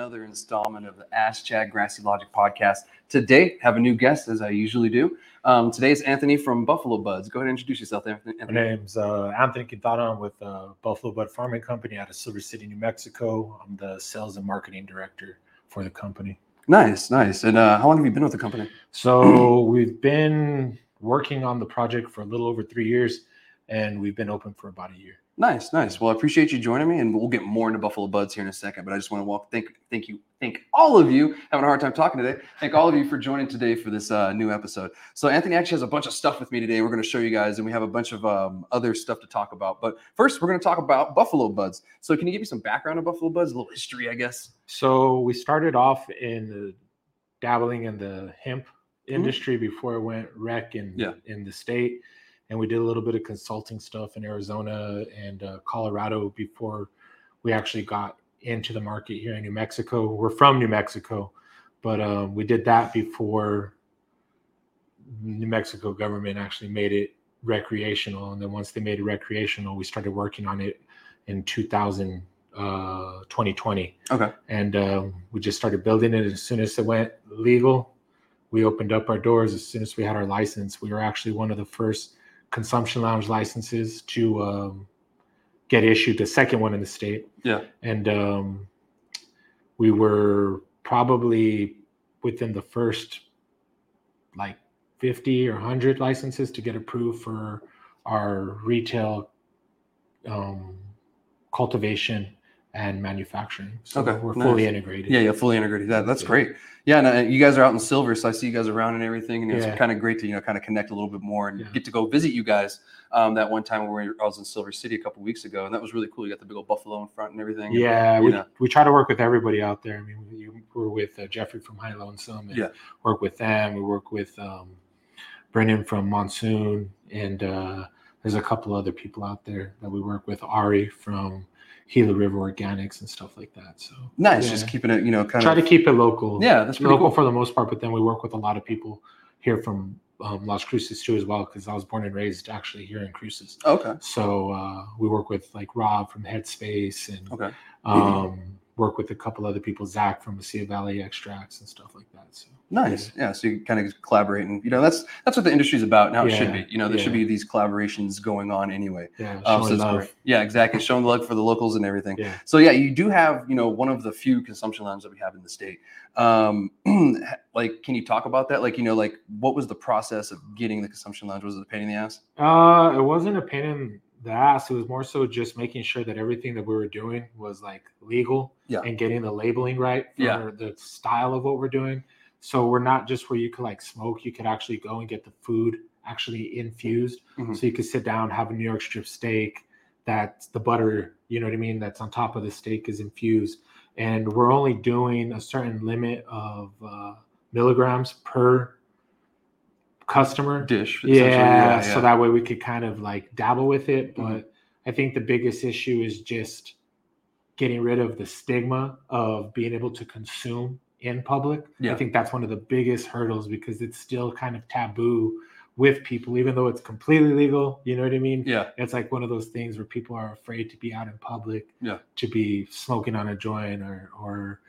another installment of the Ask Chad Grassy Logic podcast. Today, have a new guest as I usually do. Um, today is Anthony from Buffalo Buds. Go ahead and introduce yourself, Anthony. My name's uh, Anthony Quintana. I'm with uh, Buffalo Bud Farming Company out of Silver City, New Mexico. I'm the sales and marketing director for the company. Nice, nice. And uh, how long have you been with the company? So we've been working on the project for a little over three years, and we've been open for about a year. Nice, nice. Well, I appreciate you joining me, and we'll get more into Buffalo Buds here in a second. But I just want to walk, thank, thank you, thank all of you having a hard time talking today. Thank all of you for joining today for this uh, new episode. So Anthony actually has a bunch of stuff with me today. We're going to show you guys, and we have a bunch of um, other stuff to talk about. But first, we're going to talk about Buffalo Buds. So can you give me some background on Buffalo Buds, a little history, I guess? So we started off in the, dabbling in the hemp industry mm-hmm. before it went rec in yeah. in the state and we did a little bit of consulting stuff in Arizona and uh, Colorado before we actually got into the market here in New Mexico. We're from New Mexico, but um, we did that before New Mexico government actually made it recreational. And then once they made it recreational, we started working on it in 2000, uh, 2020. Okay. And um, we just started building it as soon as it went legal. We opened up our doors as soon as we had our license. We were actually one of the first consumption lounge licenses to um, get issued, the second one in the state. Yeah. And um, we were probably within the first like 50 or 100 licenses to get approved for our retail um, cultivation and manufacturing. So okay, we're nice. fully integrated. Yeah, yeah, fully integrated. That that's yeah. great. Yeah, and uh, you guys are out in Silver, so I see you guys around and everything, and it's yeah. kind of great to you know kind of connect a little bit more and yeah. get to go visit you guys. Um, that one time where I was in Silver City a couple weeks ago, and that was really cool. You got the big old buffalo in front and everything. Yeah, and, we, we try to work with everybody out there. I mean, we, we're with uh, Jeffrey from High Lonesome, and yeah. work with them. We work with um, Brennan from Monsoon, and uh, there's a couple other people out there that we work with. Ari from Gila River Organics and stuff like that. So nice, yeah. just keeping it, you know, kind try of to keep it local. Yeah, that's local cool. for the most part. But then we work with a lot of people here from um, Las Cruces too, as well, because I was born and raised actually here in Cruces. Okay. So uh, we work with like Rob from Headspace and okay. um, work with a couple other people, Zach from Mesilla Valley Extracts and stuff like that. So Nice. Yeah. So you kind of collaborate and you know that's that's what the industry's about and how yeah. it should be. You know, there yeah. should be these collaborations going on anyway. Yeah. Um, so love. Great. Yeah, exactly. Showing the love for the locals and everything. Yeah. So yeah, you do have, you know, one of the few consumption lounges that we have in the state. Um like can you talk about that? Like, you know, like what was the process of getting the consumption lounge? Was it a pain in the ass? Uh it wasn't a pain in the ass. It was more so just making sure that everything that we were doing was like legal yeah. and getting the labeling right for yeah. the style of what we're doing so we're not just where you could like smoke, you could actually go and get the food actually infused. Mm-hmm. So you could sit down, have a New York strip steak that's the butter, you know what I mean, that's on top of the steak is infused. And we're only doing a certain limit of uh, milligrams per customer dish. Yeah, yeah, so that way we could kind of like dabble with it. Mm-hmm. But mm-hmm. I think the biggest issue is just getting rid of the stigma of being able to consume in public. Yeah. I think that's one of the biggest hurdles because it's still kind of taboo with people, even though it's completely legal. You know what I mean? Yeah. It's like one of those things where people are afraid to be out in public, yeah. to be smoking on a joint or, or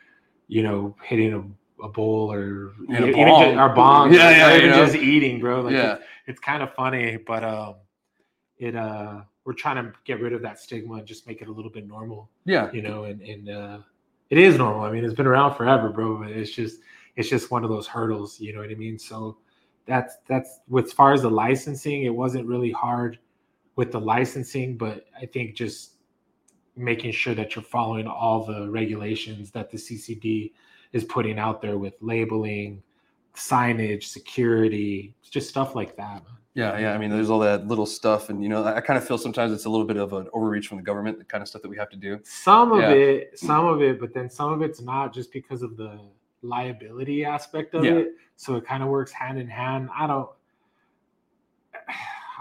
you know, hitting a, a bowl or yeah, even just our bongs. Yeah, yeah, or even just eating, bro. Like yeah. It, it's kind of funny, but um, it uh, we're trying to get rid of that stigma and just make it a little bit normal. Yeah. You know, and and uh, it is normal. I mean, it's been around forever, bro. But it's just it's just one of those hurdles. You know what I mean? So that's that's as far as the licensing, it wasn't really hard with the licensing, but I think just making sure that you're following all the regulations that the CCD is putting out there with labeling, signage, security, just stuff like that. Yeah, yeah. I mean, there's all that little stuff, and you know, I kind of feel sometimes it's a little bit of an overreach from the government, the kind of stuff that we have to do. Some of yeah. it, some of it, but then some of it's not just because of the liability aspect of yeah. it. So it kind of works hand in hand. I don't.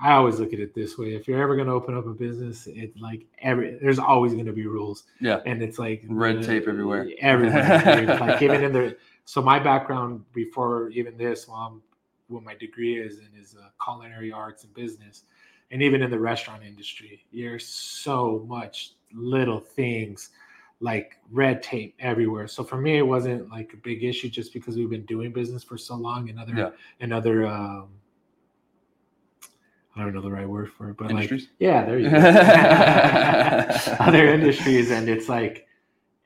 I always look at it this way: if you're ever going to open up a business, it's like every there's always going to be rules. Yeah, and it's like red tape everywhere. Everywhere, like even in the. So my background before even this, well, what my degree is in is uh, culinary arts and business and even in the restaurant industry there's so much little things like red tape everywhere. So for me, it wasn't like a big issue just because we've been doing business for so long and other Yeah. and other um I don't know the right word for it, but like yeah, there you go. other industries, and it's like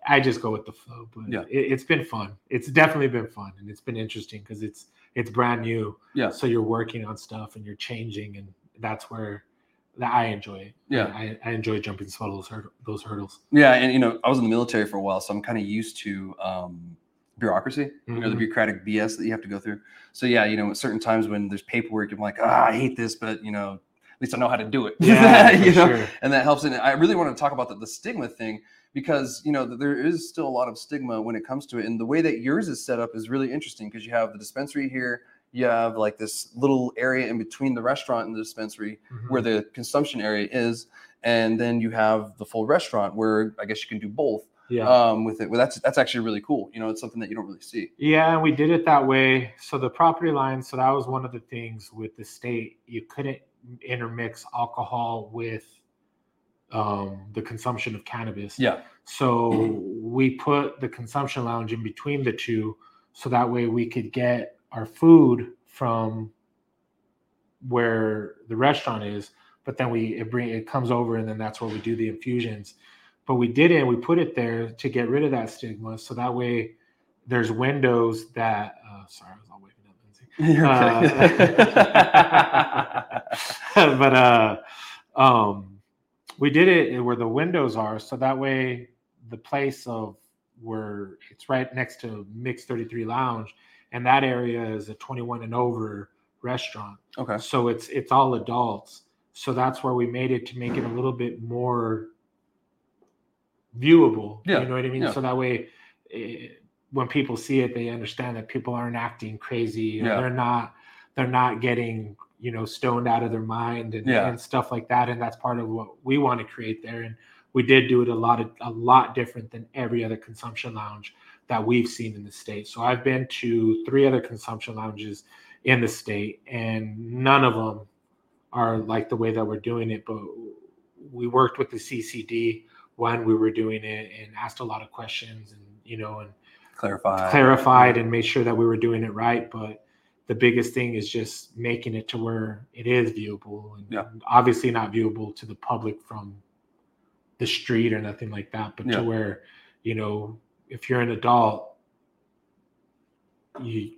I just go with the flow. But Yeah. it, it's been fun. It's definitely been fun, and it's been interesting because it's it's brand new. Yeah. So you're working on stuff and you're changing, and that's where that I enjoy it. Yeah. I, I enjoy jumping those hurdle, those hurdles. Yeah, and you know, I was in the military for a while, so I'm kind of used to um, bureaucracy. You know, the Mhm. bureaucratic BS that you have to go through. So yeah, you know, at certain times when there's paperwork, I'm like, ah, I hate this, but you know, at least I know how to do it. Yeah, you know, sure. and that helps. And I really want to talk about the, the stigma thing because you know there is still a lot of stigma when it comes to it, and the way that yours is set up is really interesting because you have the dispensary here. You have like this little area in between the restaurant and the dispensary Mhm. where the consumption area is, and then you have the full restaurant where I guess you can do both yeah. um, with it. Well, that's that's actually really cool. You know, it's something that you don't really see. Yeah, and we did it that way. So the property line, so that was one of the things with the state. You couldn't intermix alcohol with um, the consumption of cannabis. Yeah, So we put the consumption lounge in between the two, so that way we could get our food from where the restaurant is, but then we it bring it comes over and then that's where we do the infusions. But we did it, we put it there to get rid of that stigma, so that way there's windows that. Uh, sorry, I was all waving up, Lindsay. You're but uh um we did it where the windows are. So that way the place of where it's right next to mix 33 lounge and that area is a 21 and over restaurant. Okay. so it's it's all adults. So that's where we made it to make it a little bit more viewable Yeah, you know what i mean yeah. so that way eh, when people see it they understand that people aren't acting crazy Yeah. they're not they're not getting you know stoned out of their mind and, Yeah. and stuff like that and that's part of what we want to create there and we did do it a lot of, a lot different than every other consumption lounge that we've seen in the state so i've been to three other consumption lounges in the state and none of them are like the way that we're doing it but we worked with the ccd when we were doing it and asked a lot of questions and you know and clarified clarified and made sure that we were doing it right. But the biggest thing is just making it to where it is viewable and Yeah. obviously not viewable to the public from the street or nothing like that, but Yeah. to where, you know, if you're an adult, you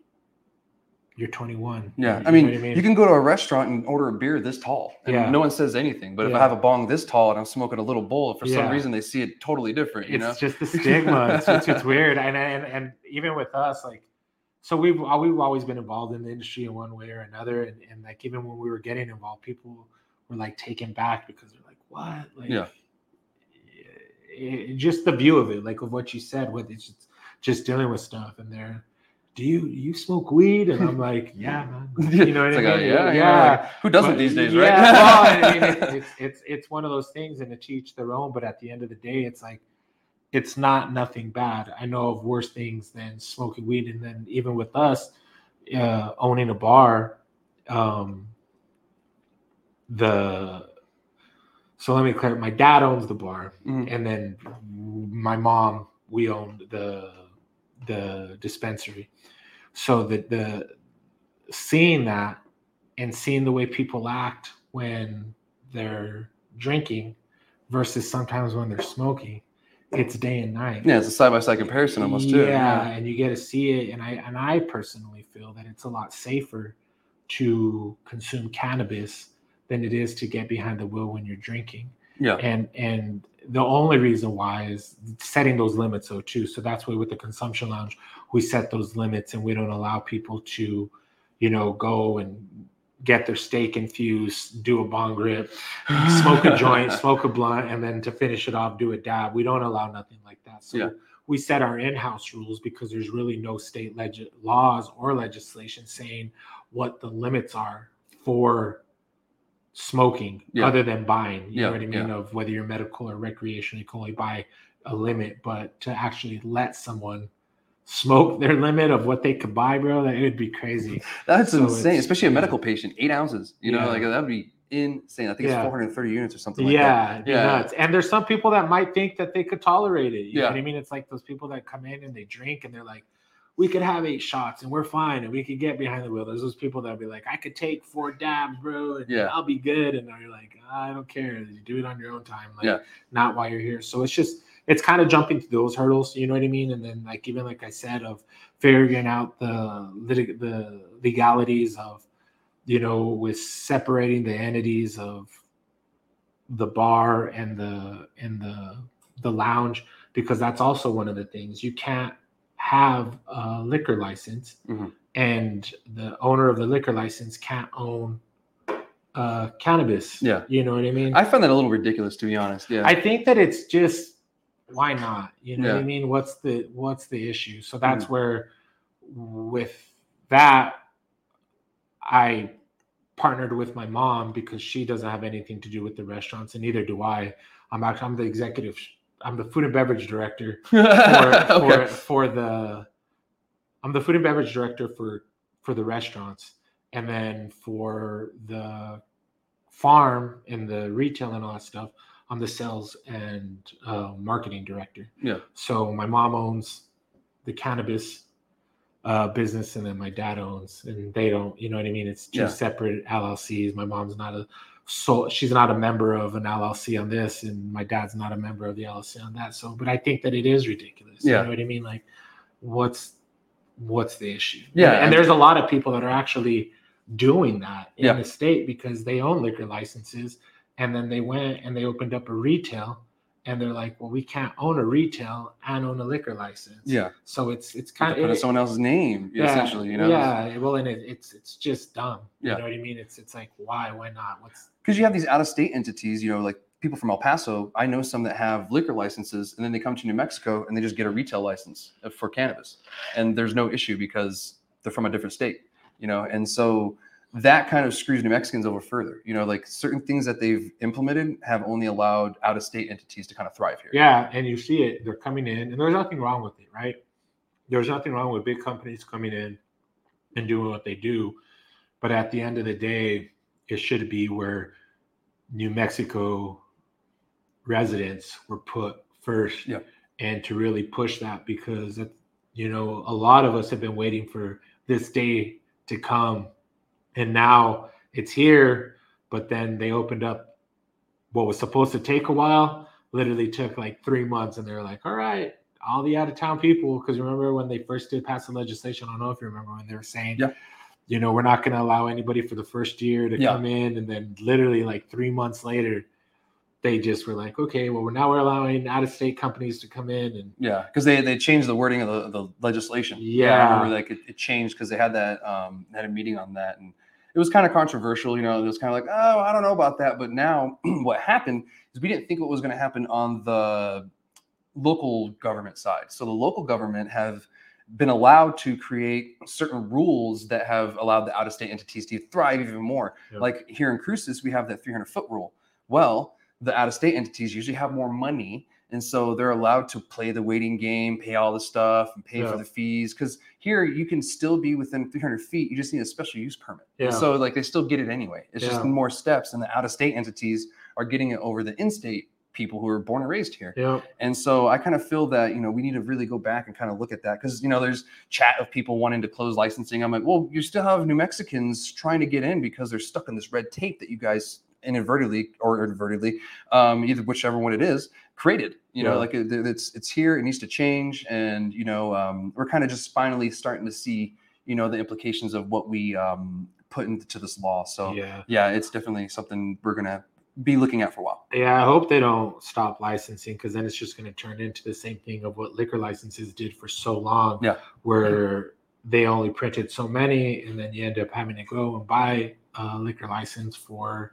you're 21. Yeah, You I know mean, you can go to a restaurant and order a beer this tall, and Yeah. no one says anything. But if I have a bong this tall and I'm smoking a little bowl, for some reason they see it totally different. You know? it's know? just the stigma. it's, it's, it's weird, and, and and even with us, like, so we've uh, we've always been involved in the industry in one way or another, and, and like even when we were getting involved, people were like taken back because they're like, "What?" Like, Yeah. it- it- just the view of it, like of what you said, with it's just, just dealing with stuff, and they're. Do you you smoke weed? And I'm like, yeah, man. You know what It's I like, mean? uh, yeah, yeah. yeah. like, who doesn't But, these days, yeah, right? well, I mean, it's, it's it's it's one of those things, and to each their own. But at the end of the day, it's like it's not nothing bad. I know of worse things than smoking weed, and then even with us uh, owning a bar, um, the so let me clear. My dad owns the bar, Mhm. and then my mom we owned the the dispensary. So that the seeing that and seeing the way people act when they're drinking versus sometimes when they're smoking, it's day and night. yeah, it's a side by side comparison almost too. Yeah, and you get to see it. And I and I personally feel that it's a lot safer to consume cannabis than it is to get behind the wheel when you're drinking. yeah, And and the only reason why is setting those limits though too. So that's why with the consumption lounge, we set those limits and we don't allow people to, you know, go and get their steak infused, do a bong rip, smoke a joint, smoke a blunt, and then to finish it off, do a dab. We don't allow nothing like that. So Yeah. we set our in-house rules because there's really no state leg- laws or legislation saying what the limits are for smoking Yeah. other than buying. You Yeah, know what I mean? Of whether you're medical or recreational, you can only buy a limit, but to actually let someone smoke their limit of what they could buy, bro, that it would be crazy. That's So insane, especially a medical patient. Eight ounces, you know, like that'd be insane. I think Yeah. it's 430 units or something like yeah, that. Yeah. nuts. And there's some people that might think that they could tolerate it. You know Yeah. what I mean? It's like those people that come in and they drink and they're like, we could have eight shots and we're fine and we could get behind the wheel. There's those people that'll be like, I could take four dabs, bro, and Yeah. I'll be good. And you're like, I don't care. You do it on your own time, like Yeah. not while you're here. So it's just it's kind of jumping through those hurdles, you know what I mean? And then like even like I said, of figuring out the litig- the legalities of you know with separating the entities of the bar and the and the the lounge because that's also one of the things you can't have a liquor license Mhm. and the owner of the liquor license can't own uh cannabis Yeah. you know what i mean I find that a little ridiculous, to be honest. Yeah. I think that it's just why not? You know what I mean? What's the what's the issue? So that's Mhm. where with that I partnered with my mom because she doesn't have anything to do with the restaurants and neither do I. I'm actually I'm the executive I'm the food and beverage director for, okay. for for the I'm the food and beverage director for for the restaurants and then for the farm and the retail and all that stuff I'm the sales and uh, marketing director. Yeah. So my mom owns the cannabis uh, business, and then my dad owns, and they don't. You know what I mean? It's two Yeah. separate LLCs. My mom's not a so she's not a member of an LLC on this, and my dad's not a member of the LLC on that. So, but I think that it is ridiculous. Yeah. You know what I mean? Like, what's what's the issue? Yeah, and, and- there's a lot of people that are actually doing that in Yeah. the state because they own liquor licenses and then they went and they opened up a retail and they're like well we can't own a retail and own a liquor license Yeah. so it's it's kind of put in someone else's name, yeah, essentially, you know? yeah well and it, it's it's just dumb Yeah. you know what i mean it's it's like why why not what's because you have these out-of-state entities you know like people from el paso i know some that have liquor licenses and then they come to new mexico and they just get a retail license uh, for cannabis and there's no issue because they're from a different state you know and so that kind of screws new mexicans over further. You know like certain things that they've implemented have only allowed out-of-state entities to kind of thrive here. Yeah and you see it they're coming in and there's nothing wrong with it right? There's nothing wrong with big companies coming in and doing what they do but at the end of the day it should be where new mexico residents were put first Yeah. and to really push that because you know a lot of us have been waiting for this day to come and now it's here but then they opened up what was supposed to take a while literally took like three months and they're like all right all the out of town people because remember when they first did pass the legislation i don't know if you remember when they were saying Yeah. you know we're not going to allow anybody for the first year to Yeah. come in and then literally like three months later they just were like okay well we're now we're allowing out of state companies to come in and yeah because they they changed the wording of the, the legislation i Yeah. remember like it, it changed because they had that um had a meeting on that and it was kind of controversial you know it was kind of like oh i don't know about that but now what happened is we didn't think what was going to happen on the local government side. So the local government have been allowed to create certain rules that have allowed the out-of-state entities to thrive even more. Yep. like here in cruces we have that 300 foot rule. Well the out-of-state entities usually have more money and so they're allowed to play the waiting game pay all the stuff and pay Yeah. for the fees because here you can still be within 300 feet you just need a special use permit And Yeah. so like they still get it anyway it's just more steps and the out-of-state entities are getting it over the in-state people who are born and raised here yeah and so I kind of feel that, you know, we need to really go back and kind of look at that because, you know, there's chat of people wanting to close licensing. I'm like, well, you still have New Mexicans trying to get in because they're stuck in this red tape that you guys inadvertently or inadvertently, um, either whichever one it is, created. You know, Yeah. like it, it's it's here, it needs to change, and you know, um, we're kind of just finally starting to see, you know, the implications of what we um, put into this law. So yeah yeah, it's definitely something we're gonna be looking at for a while. Yeah, I hope they don't stop licensing because then it's just going to turn into the same thing of what liquor licenses did for so long. Yeah. Where they only printed so many, and then you end up having to go and buy a liquor license for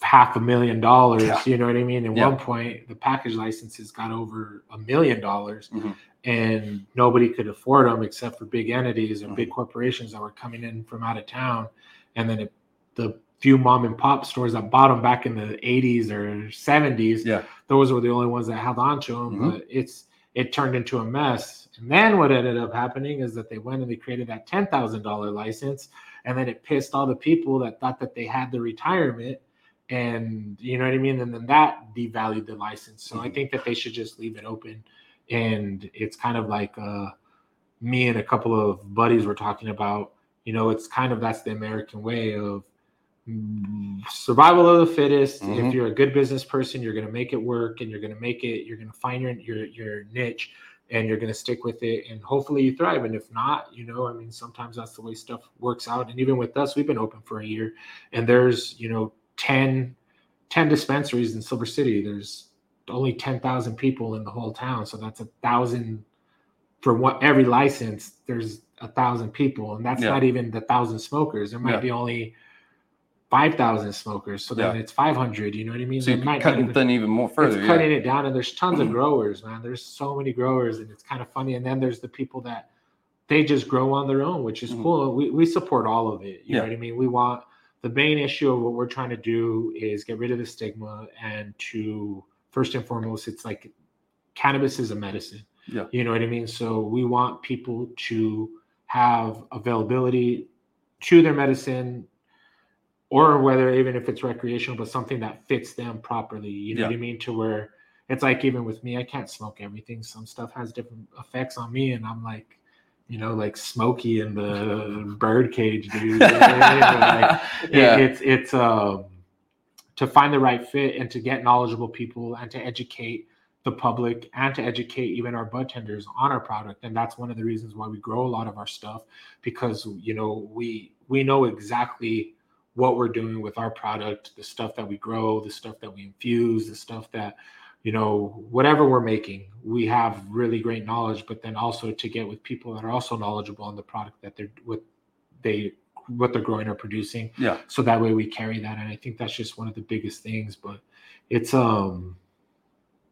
half a million dollars. Yeah. You know what I mean? At Yeah. one point, the package licenses got over a million dollars, Mhm. and nobody could afford them except for big entities or Mm-hmm. big corporations that were coming in from out of town. And then it, the few mom and pop stores that bought them back in the 80s or 70s, Yeah. those were the only ones that held on to them. Mhm. But it's it turned into a mess. And then what ended up happening is that they went and they created that ten thousand dollar license, and then it pissed all the people that thought that they had the retirement and you know what i mean? And then that devalued the license. So i Mhm. think that they should just leave it open. And it's kind of like uh me and a couple of buddies were talking about you know it's kind of that's the american way of mm, survival of the fittest. Mhm. if you're a good business person you're going to make it work and you're going to make it you're going to find your your your niche and you're going to stick with it and hopefully you thrive. And if not you know i mean sometimes that's the way stuff works out. And even with us we've been open for a year and there's you know 10 10 dispensaries in silver city there's only 10,000 people in the whole town so that's a thousand for what every license there's a thousand people and that's Yeah. not even the thousand smokers there might Yeah. be only 5,000 smokers so then Yeah. it's 500 you know what i mean So you're might cutting thin even more further. it's cutting it down and there's tons of growers man there's so many growers and it's kind of funny and then there's the people that they just grow on their own which is Mhm. cool we, we support all of it you Yeah. know what i mean we want the main issue of what we're trying to do is get rid of the stigma and to first and foremost it's like cannabis is a medicine. Yeah. you know what i mean? So we want people to have availability to their medicine or whether even if it's recreational but something that fits them properly. You know Yeah. what i mean? To where it's like even with me i can't smoke everything. Some stuff has different effects on me and i'm like you know like smoky in the bird cage dude You know what I mean? But, like, it- Yeah. it's it's um to find the right fit and to get knowledgeable people and to educate the public and to educate even our bud tenders on our product and that's one of the reasons why we grow a lot of our stuff because you know we we know exactly what we're doing with our product the stuff that we grow the stuff that we infuse the stuff that you know whatever we're making we have really great knowledge but then also to get with people that are also knowledgeable on the product that they're what they what they're growing or producing Yeah. so that way we carry that and i think that's just one of the biggest things but it's um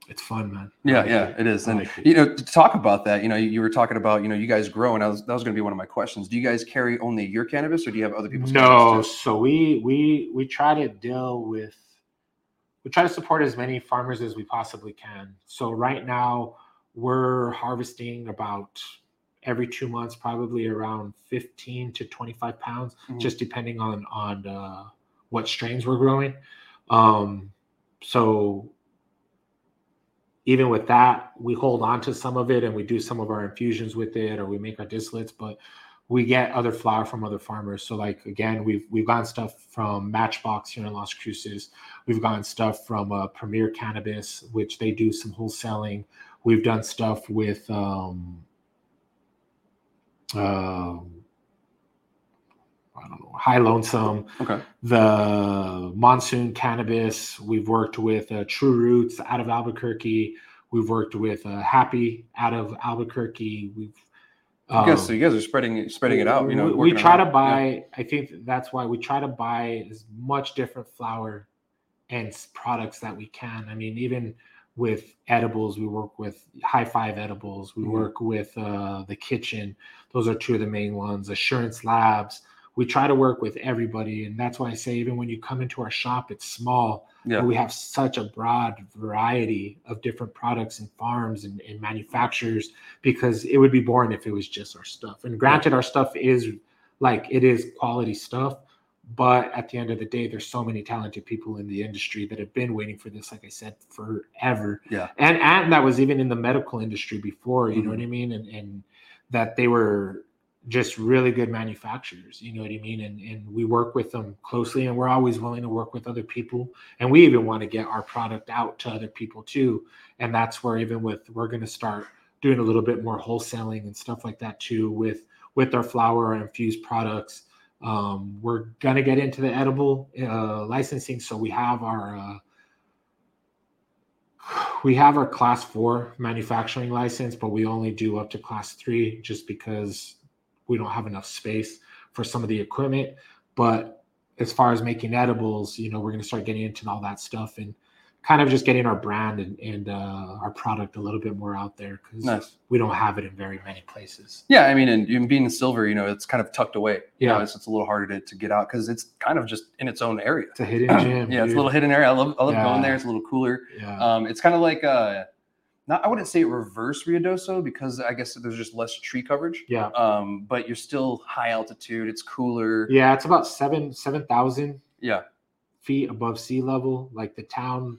it's fun man Yeah, like yeah, it. it is. And it. you know, to talk about that, you know, you were talking about, you know, you guys grow, and I was, that was going to be one of my questions. Do you guys carry only your cannabis, or do you have other people's? no so we we we try to deal with we try to support as many farmers as we possibly can so right now we're harvesting about every two months probably around 15 to 25 pounds Mhm. just depending on on uh, what strains we're growing um so even with that we hold on to some of it and we do some of our infusions with it or we make our distillates but we get other flour from other farmers. So like again, we've we've gotten stuff from Matchbox here in Las Cruces. We've gotten stuff from uh, Premier Cannabis, which they do some wholesaling. We've done stuff with um, um I don't know, High Lonesome, Okay. the Monsoon Cannabis. We've worked with uh, True Roots out of Albuquerque. We've worked with uh, Happy out of Albuquerque. We've I guess um, so. You guys are spreading it, spreading it out. You know, we, we try to buy. I think that's why we try to buy as much different flour and products that we can. I mean, even with edibles, we work with High Five Edibles. We Mhm. work with uh, the Kitchen. Those are two of the main ones. Assurance Labs. We try to work with everybody, and that's why I say even when you come into our shop, it's small. Yeah. but we have such a broad variety of different products and farms and, and manufacturers because it would be boring if it was just our stuff. And granted, our stuff is like it is quality stuff, but at the end of the day, there's so many talented people in the industry that have been waiting for this, like I said, forever. Yeah. And and that was even in the medical industry before, you know Mhm. what I mean? And and that they were just really good manufacturers, you know what I mean? And and we work with them closely and we're always willing to work with other people. And we even want to get our product out to other people too. And that's where even with we're gonna start doing a little bit more wholesaling and stuff like that too with with our and infused products. Um, we're gonna get into the edible uh, licensing, so we have our uh, we have our class four manufacturing license, but we only do up to class three just because we don't have enough space for some of the equipment. But as far as making edibles, you know, we're gonna start getting into all that stuff and kind of just getting our brand and, and uh, our product a little bit more out there because Nice. we don't have it in very many places. Yeah, I mean, and, and being in silver, you know, it's kind of tucked away. You know, Yeah. it's, it's a little harder to, to get out because it's kind of just in its own area. It's a hidden gem. yeah, it's a little hidden area. I love I love going there. It's a little cooler. Yeah. Um, it's kind of like uh, not I wouldn't say reverse Ruidoso because I guess there's just less tree coverage. Yeah. Um, but you're still high altitude. It's cooler. Yeah, it's about seven seven thousand Yeah. feet above sea level. Like the town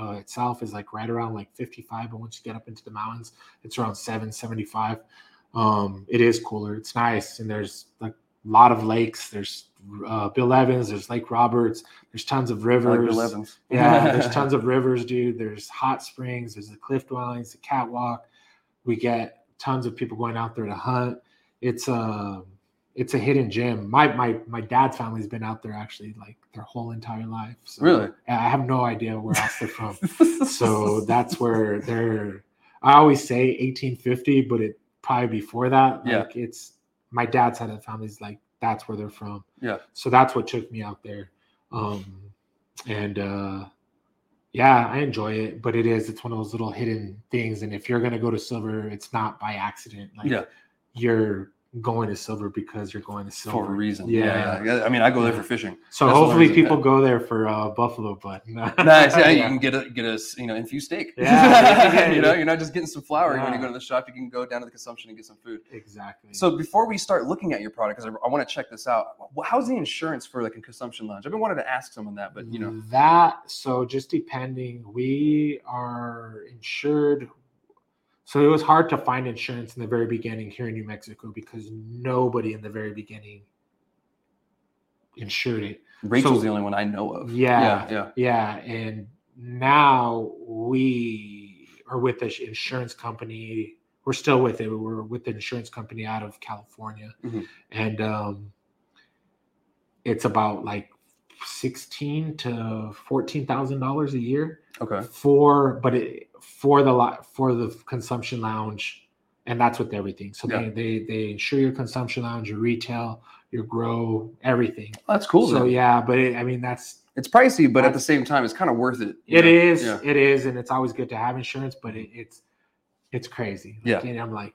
uh, itself is like right around like 55, but once you get up into the mountains, it's around 775. Um, it is cooler. It's nice, and there's like a lot of lakes. There's uh, Bill Evans. There's Lake Roberts. There's tons of I like rivers. Bill Evans. Yeah, there's tons of rivers, dude. There's hot springs. There's the cliff dwellings, the catwalk. We get tons of people going out there to hunt. It's a it's a hidden gem. My my my dad's family's been out there actually like their whole entire life. So Really? I have no idea where else they're from. so that's where they're. I always say 1850, but it probably before that. Yeah. Like it's my dad's side of the family's like that's where they're from. Yeah. So that's what took me out there. Um and uh yeah, I enjoy it, but it is it's one of those little hidden things. And if you're gonna go to silver, it's not by accident. Like Yeah. you're going to silver because you're going to silver for a reason. Yeah. Yeah. yeah. I mean, I go there for fishing. So That's hopefully people go there for uh, buffalo butt. Nice. Yeah, you can get a get a you know infused steak. Yeah. you know, you're not just getting some flour when you go to the shop. You can go down to the consumption and get some food. exactly. So before we start looking at your product, because I, I want to check this out, how's the insurance for like a consumption lounge? I've been wanting to ask someone that, but you know, that so just depending we are insured so it was hard to find insurance in the very beginning here in new mexico because nobody in the very beginning insured it Rachel's So- the only one I know of. Yeah. yeah, yeah and now we are with the insurance company we're still with it we're with the insurance company out of california Mhm. and um it's about like 16 to 14 thousand dollars a year Okay. for but it for the lot for the consumption lounge and that's with everything so Yeah. they, they they insure your consumption lounge your retail your grow everything That's cool. so then. yeah but it, i mean that's It's pricey, but at the same time, it's kind of worth it. it know? is Yeah. it is and it's always good to have insurance but it, it's it's crazy Like, Yeah. and i'm like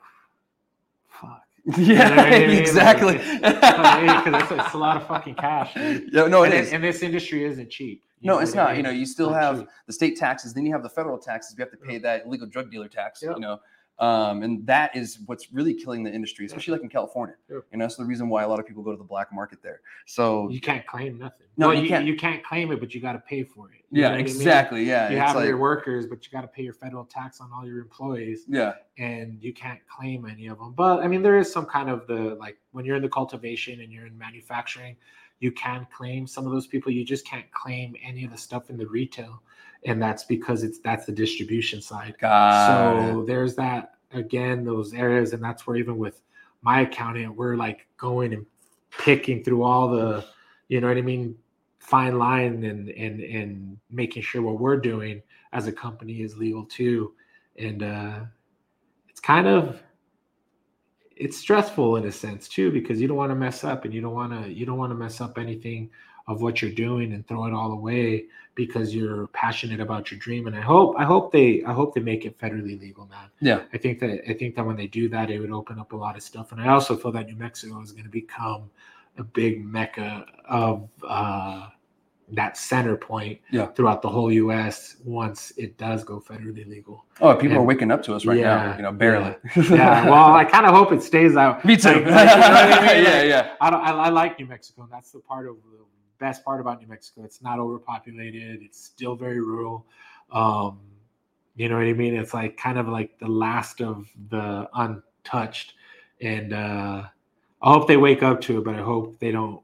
fuck Yeah, know I mean? Exactly. because it's, it's a lot of fucking cash dude. yeah, no, it and, is. and this industry isn't cheap No, it's not. You know, you still have cheap. the state taxes, then you have the federal taxes. You have to pay that illegal drug dealer tax. Yep. You know, um, and that is what's really killing the industry, especially like in California. You know, that's the reason why a lot of people go to the black market there. So you can't claim nothing. No, well, you you, can't. You can't claim it, but you got to pay for it. You yeah, what I mean? exactly. Yeah, You have like your workers, but you got to pay your federal tax on all your employees, yeah, and you can't claim any of them. But I mean, there is some kind of the like when you're in the cultivation and you're in manufacturing, you can claim some of those people. You just can't claim any of the stuff in the retail, and that's because it's that's the distribution side. got so there's that again those areas and that's where even with my accountant we're like going and picking through all the you know what i mean fine line and and and making sure what we're doing as a company is legal too and uh it's kind of it's stressful in a sense too because you don't want to mess up and you don't want to you don't want to mess up anything of what you're doing and throw it all away because you're passionate about your dream. And i hope i hope they i hope they make it federally legal man. Yeah. i think that i think that when they do that it would open up a lot of stuff. And i also feel that new mexico is going to become a big mecca of uh that center point Yeah. throughout the whole us once it does go federally legal Oh, people are waking up to us right now. You know, barely. yeah well i kind of hope it stays out Me too. Like- you know I mean? yeah, yeah. I don't. I, I like New Mexico. And that's the part of the best part about New Mexico. It's not overpopulated. It's still very rural. Um, you know what I mean? It's like kind of like the last of the untouched. And uh, I hope they wake up to it, but I hope they don't.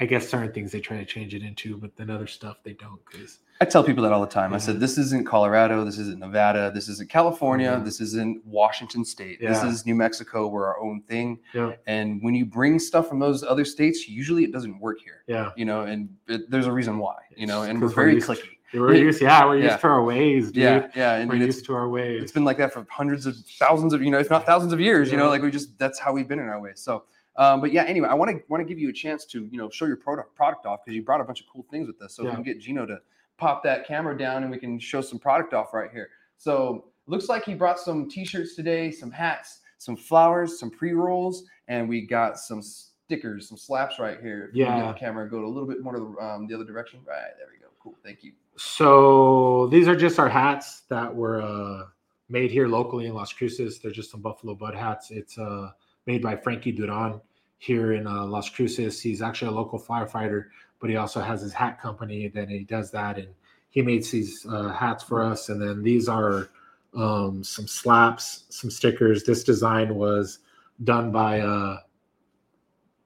I guess certain things they try to change it into, but then other stuff they don't. Because I tell people that all the time. I said, this isn't Colorado. This isn't Nevada. This isn't California. This isn't Washington State. This is New Mexico. We're our own thing. yeah, And when you bring stuff from those other states, usually it doesn't work here. yeah, You know, and it, there's a reason why. You know, and we're we're very used- clicky. we're used. Yeah, we're used Yeah. to our ways, dude. Yeah, yeah, and we're used to our ways. it's been like that for hundreds of thousands of you know, if not thousands of years. You know, like we just that's how we've been in our ways. So. Um, but yeah, anyway, I want to want to give you a chance to you know show your product product off because you brought a bunch of cool things with us. So we Yeah. can get Gino to pop that camera down and we can show some product off right here. So looks like he brought some t-shirts today, some hats, some flowers, some pre-rolls, and we got some stickers, some slaps right here. If Yeah. get the camera go a little bit more to the, um, the other direction. Right, there we go. Cool. Thank you. So these are just our hats that were uh, made here locally in Las Cruces. They're just some Buffalo Bud hats. It's uh, made by Frankie Duran here in uh, Las Cruces. He's actually a local firefighter, but he also has his hat company. Then he does that, and he makes these uh, hats for us. And then these are um, some slaps, some stickers. This design was done by uh,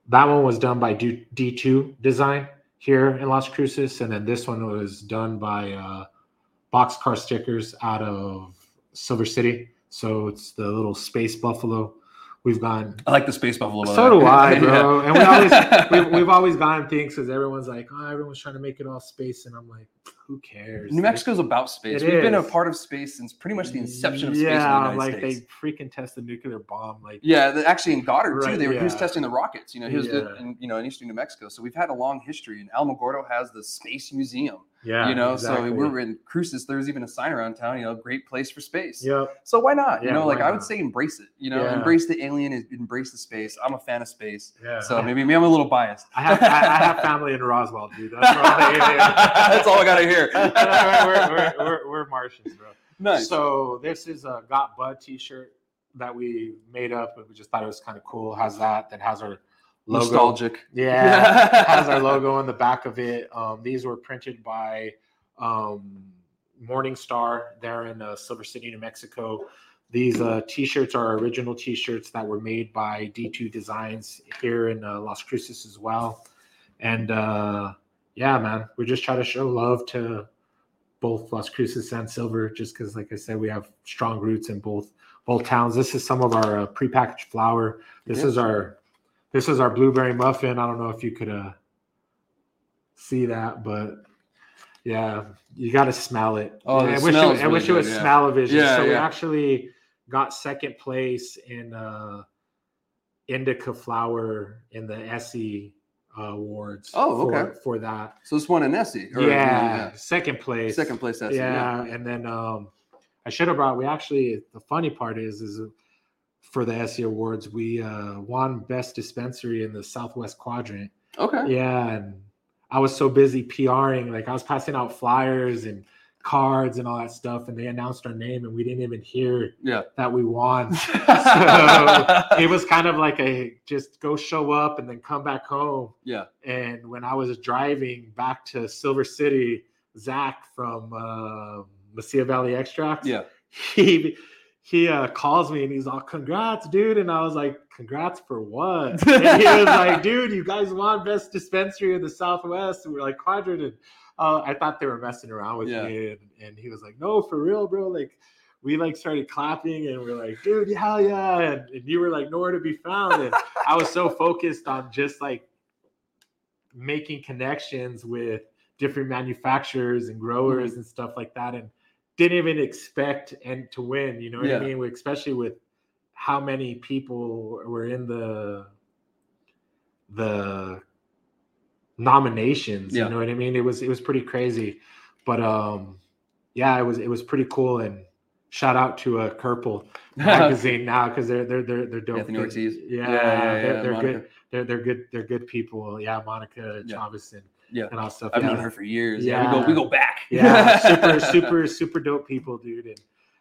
that one was done by D- D2 Design here in Las Cruces, and then this one was done by uh, Boxcar Stickers out of Silver City. So it's the little space buffalo. We've gone. I like the space buffalo. So do I, bro. yeah. And we always we've, we've always gotten things because everyone's like, oh, everyone's trying to make it all space, and I'm like, who cares? New Mexico's like, about space. We've is. been a part of space since pretty much the inception of space. Yeah, the like States. they freaking tested nuclear bomb. Like yeah, the, actually in Goddard right, too. They were yeah. he was testing the rockets. You know, he was yeah. in, you know in eastern New Mexico. So we've had a long history. And Alamogordo has the space museum. Yeah, you know, exactly. so we're in Cruces. There's even a sign around town. You know, great place for space. Yeah. So why not? Yeah, you know, like I would say, embrace it. You know, yeah. embrace the alien, embrace the space. I'm a fan of space. Yeah. So maybe, maybe I'm a little biased. I have I, I have family in Roswell, dude. That's all I, That's all I gotta hear. we're, we're, we're, we're, Martians, bro. Nice. So this is a Got Bud T-shirt that we made up, and we just thought it was kind of cool. Has that? That has our logo. Nostalgic. Yeah, has our logo on the back of it. Um, these were printed by um, Morningstar there in uh, Silver City, New Mexico. These uh, t-shirts are original t-shirts that were made by D2 Designs here in uh, Las Cruces as well. And uh, yeah, man, we just try to show love to both Las Cruces and Silver, just because, like I said, we have strong roots in both both towns. This is some of our uh, prepackaged flour. This is our this is our blueberry muffin. I don't know if you could uh, see that, but yeah, you got to smell it. Oh, I wish, it, I wish it was yeah. smell of vision. Yeah, so yeah. we actually got second place in uh, indica flower in the Essie uh, awards. Oh, okay. For, for that. So this one in Essie. Or, yeah, yeah, second place. Second place Essie. Yeah, and then um, I should have brought. We actually the funny part is is for the SE Awards, we uh, won Best Dispensary in the Southwest Quadrant. Okay. Yeah, and I was so busy PRing, like I was passing out flyers and cards and all that stuff, and they announced our name, and we didn't even hear yeah. that we won. so it was kind of like a just go show up and then come back home. Yeah. And when I was driving back to Silver City, Zach from uh, Mesilla Valley Extracts, yeah, he he uh, calls me and he's all, "Congrats, dude!" And I was like, "Congrats for what?" And he was like, "Dude, you guys won best dispensary in the Southwest." And we're like, "Quadrant." And uh, I thought they were messing around with yeah. me, and, and, he was like, "No, for real, bro!" Like, we like started clapping, and we are like, "Dude, hell yeah!" And, and you were like, "Nowhere to be found." And I was so focused on just like making connections with different manufacturers and growers mm-hmm. and stuff like that, and didn't even expect and to win. You know what yeah. I mean? Especially with how many people were in the the nominations. Yeah. You know what I mean? It was it was pretty crazy, but um, yeah, it was it was pretty cool. And shout out to a uh, Kerpel magazine now because they're they're they're they're dope. Anthony Ortiz. Yeah, yeah, yeah, they're, they're good. They're they're good. They're good people. Yeah, Monica yeah. Yeah, and all stuff. I've yeah. known her for years. Yeah. yeah, we go we go back. Yeah, super super super dope people, dude. And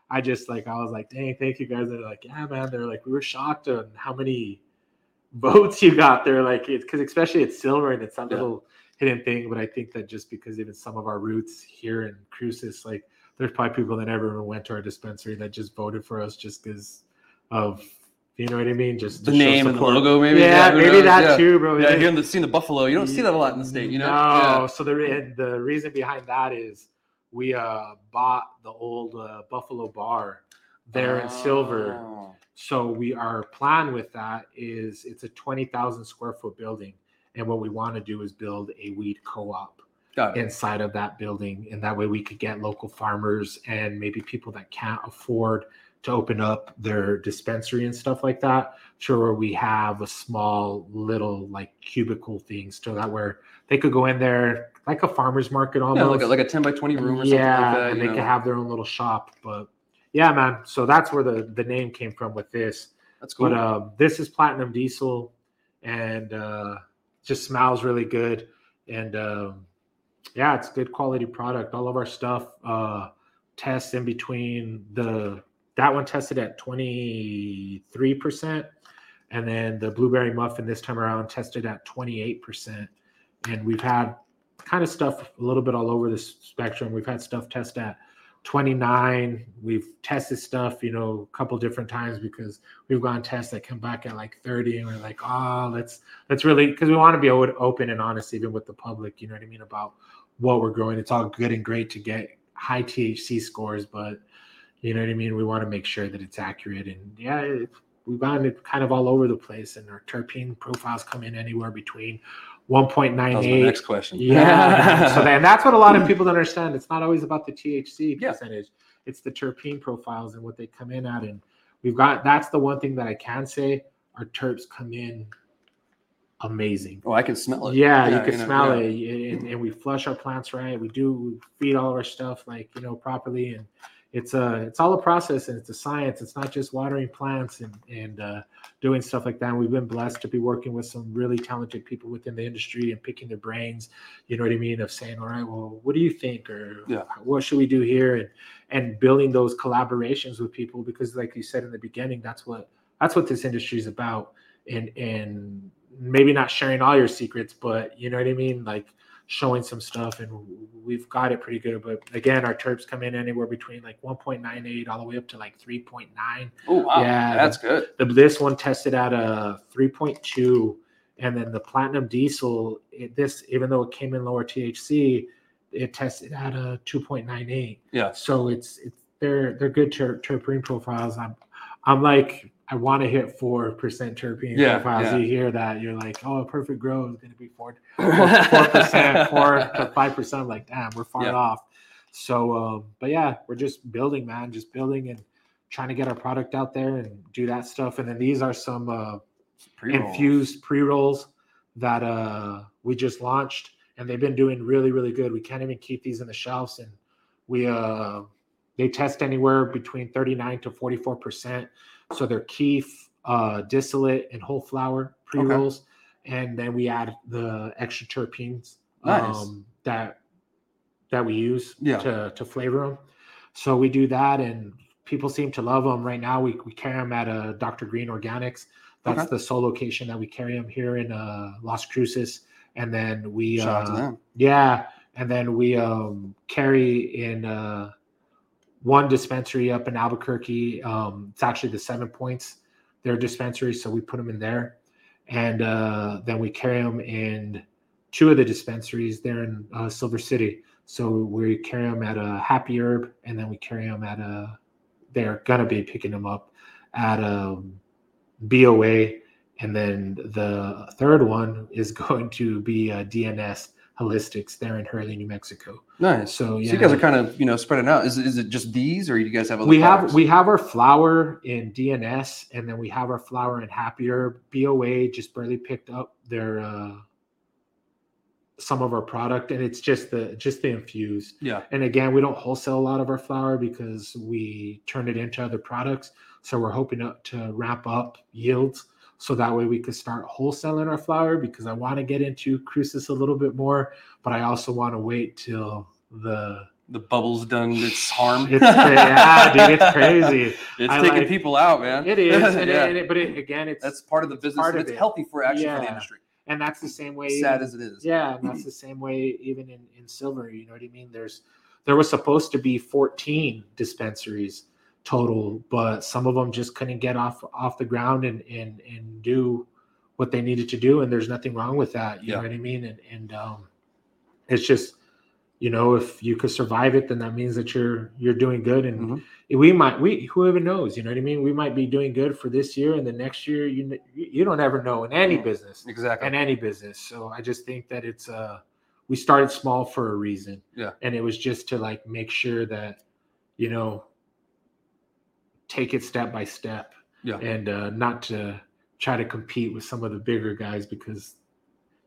I just like I was like, dang, thank you guys. They're like, yeah, man. They're like, we were shocked on how many votes you got there. Like, because especially it's silver and it's a little hidden thing. But I think that just because even some of our roots here in Cruces, like, there's probably people that never even went to our dispensary that just voted for us just because of you know what I mean? Just the name and the logo, maybe. Yeah, yeah maybe that yeah. too, bro. Yeah, here in the seeing the buffalo, you don't see that a lot in the state, you know. No, so the the reason behind that is we uh bought the old uh, Buffalo Bar there oh. in Silver. So we our plan with that is it's a twenty thousand square foot building, and what we want to do is build a weed co-op inside of that building, and that way we could get local farmers and maybe people that can't afford to open up their dispensary and stuff like that. Sure, we have a small little like cubicle thing so that where they could go in there like a farmer's market almost. Yeah, like a, like a 10 by 20 room or yeah, something like that. And they know. could have their own little shop. But yeah, man. So that's where the, the name came from with this. That's cool. But um, this is platinum diesel and uh, just smells really good. And um, yeah, it's good quality product. All of our stuff uh, tests in between the that one tested at 23%. And then the blueberry muffin this time around tested at 28%. And we've had kind of stuff a little bit all over the spectrum. We've had stuff test at 29. We've tested stuff, you know, a couple different times because we've gone tests that come back at like 30 and we're like, oh, let's let's really because we want to be open and honest even with the public, you know what I mean, about what we're growing. It's all good and great to get high THC scores, but you know what I mean? We want to make sure that it's accurate. And yeah, it, we've gone it kind of all over the place, and our terpene profiles come in anywhere between 1.98. next question. Yeah. so then that's what a lot of people don't understand. It's not always about the THC Yeah. percentage. It's the terpene profiles and what they come in at. And we've got that's the one thing that I can say. Our terps come in amazing. Oh, I can smell it. Yeah, you can know, smell yeah. it, and, and we flush our plants right. We do we feed all of our stuff like you know properly, and it's a it's all a process and it's a science. It's not just watering plants and and uh, doing stuff like that. And we've been blessed to be working with some really talented people within the industry and picking their brains. You know what I mean? Of saying, all right, well, what do you think, or Yeah. what should we do here, and and building those collaborations with people because, like you said in the beginning, that's what that's what this industry is about. And and maybe not sharing all your secrets, but you know what I mean, like showing some stuff, and we've got it pretty good. But again, our terps come in anywhere between like 1.98 all the way up to like 3.9. Oh, wow. Yeah, That's good. The this one tested at a 3.2, and then the platinum diesel. It, this even though it came in lower THC, it tested at a 2.98. Yeah. So it's it's they're they're good ter- terpene profiles. I'm I'm like I want to hit four percent terpene Yeah, profiles. yeah. You hear that, you're like, oh, a perfect grow is going to be four four percent, four to five percent. I'm like, damn, we're far Yeah. off. So, um, but yeah, we're just building, man, just building and trying to get our product out there and do that stuff. And then these are some uh, Pre-roll. infused pre rolls that uh, we just launched, and they've been doing really, really good. We can't even keep these in the shelves, and we uh, they test anywhere between 39 to 44 percent. So they're keef, uh, distillate, and whole flower pre rolls, and then we add the extra terpenes Nice. um, that that we use Yeah. to to flavor them. So we do that, and people seem to love them. Right now, we, we carry them at uh, Dr. Green Organics. That's Okay. the sole location that we carry them here in uh, Las Cruces, and then we Shout out to uh, them. yeah, and then we um, carry in uh, one dispensary up in Albuquerque. Um, it's actually the Seven Points, their dispensary, so we put them in there, and uh, then we carry them in two of the dispensaries there in uh, Silver City. So we carry them at a Happy Herb, and then we carry them at a. They're gonna be picking them up at a BOA, and then the third one is going to be a DNS Holistics there in Hurley, New Mexico. Nice. So So you guys are kind of, you know, spreading out. Is, it- is it just these or you guys have other we have we have our flower in DNS, and then we have our flower in Happy Herb. BOA just barely picked up their uh, some of our product, and it's just the just the infused. Yeah. And again, we don't wholesale a lot of our flower because we turn it into other products. So we're hoping to, to ramp up yields so that way we could start wholesaling our flour because I want to get into Cruces a little bit more, but I also want to wait till the The bubble's done its harm. it's yeah, dude, it's crazy. It's I taking like- people out, man. It is, and, yeah. and it, but it, again, it's That's part of the business. part of it's it. healthy for actually for the industry. and that's the same way. Sad even- as it is. Yeah, and that's the same way even in, in silver. You know what I mean? There's there was supposed to be 14 dispensaries total, but some of them just couldn't get off off the ground and and and do what they needed to do. And there's nothing wrong with that. You Yeah. know what I mean? And and um it's just you know if you could survive it then that means that you're you're doing good and Mhm. we might we whoever knows you know what i mean we might be doing good for this year and the next year you you don't ever know in any business Exactly. in any business. So I just think that it's uh we started small for a reason. Yeah. And it was just to like make sure that, you know, take it step by step. Yeah. And uh not to try to compete with some of the bigger guys because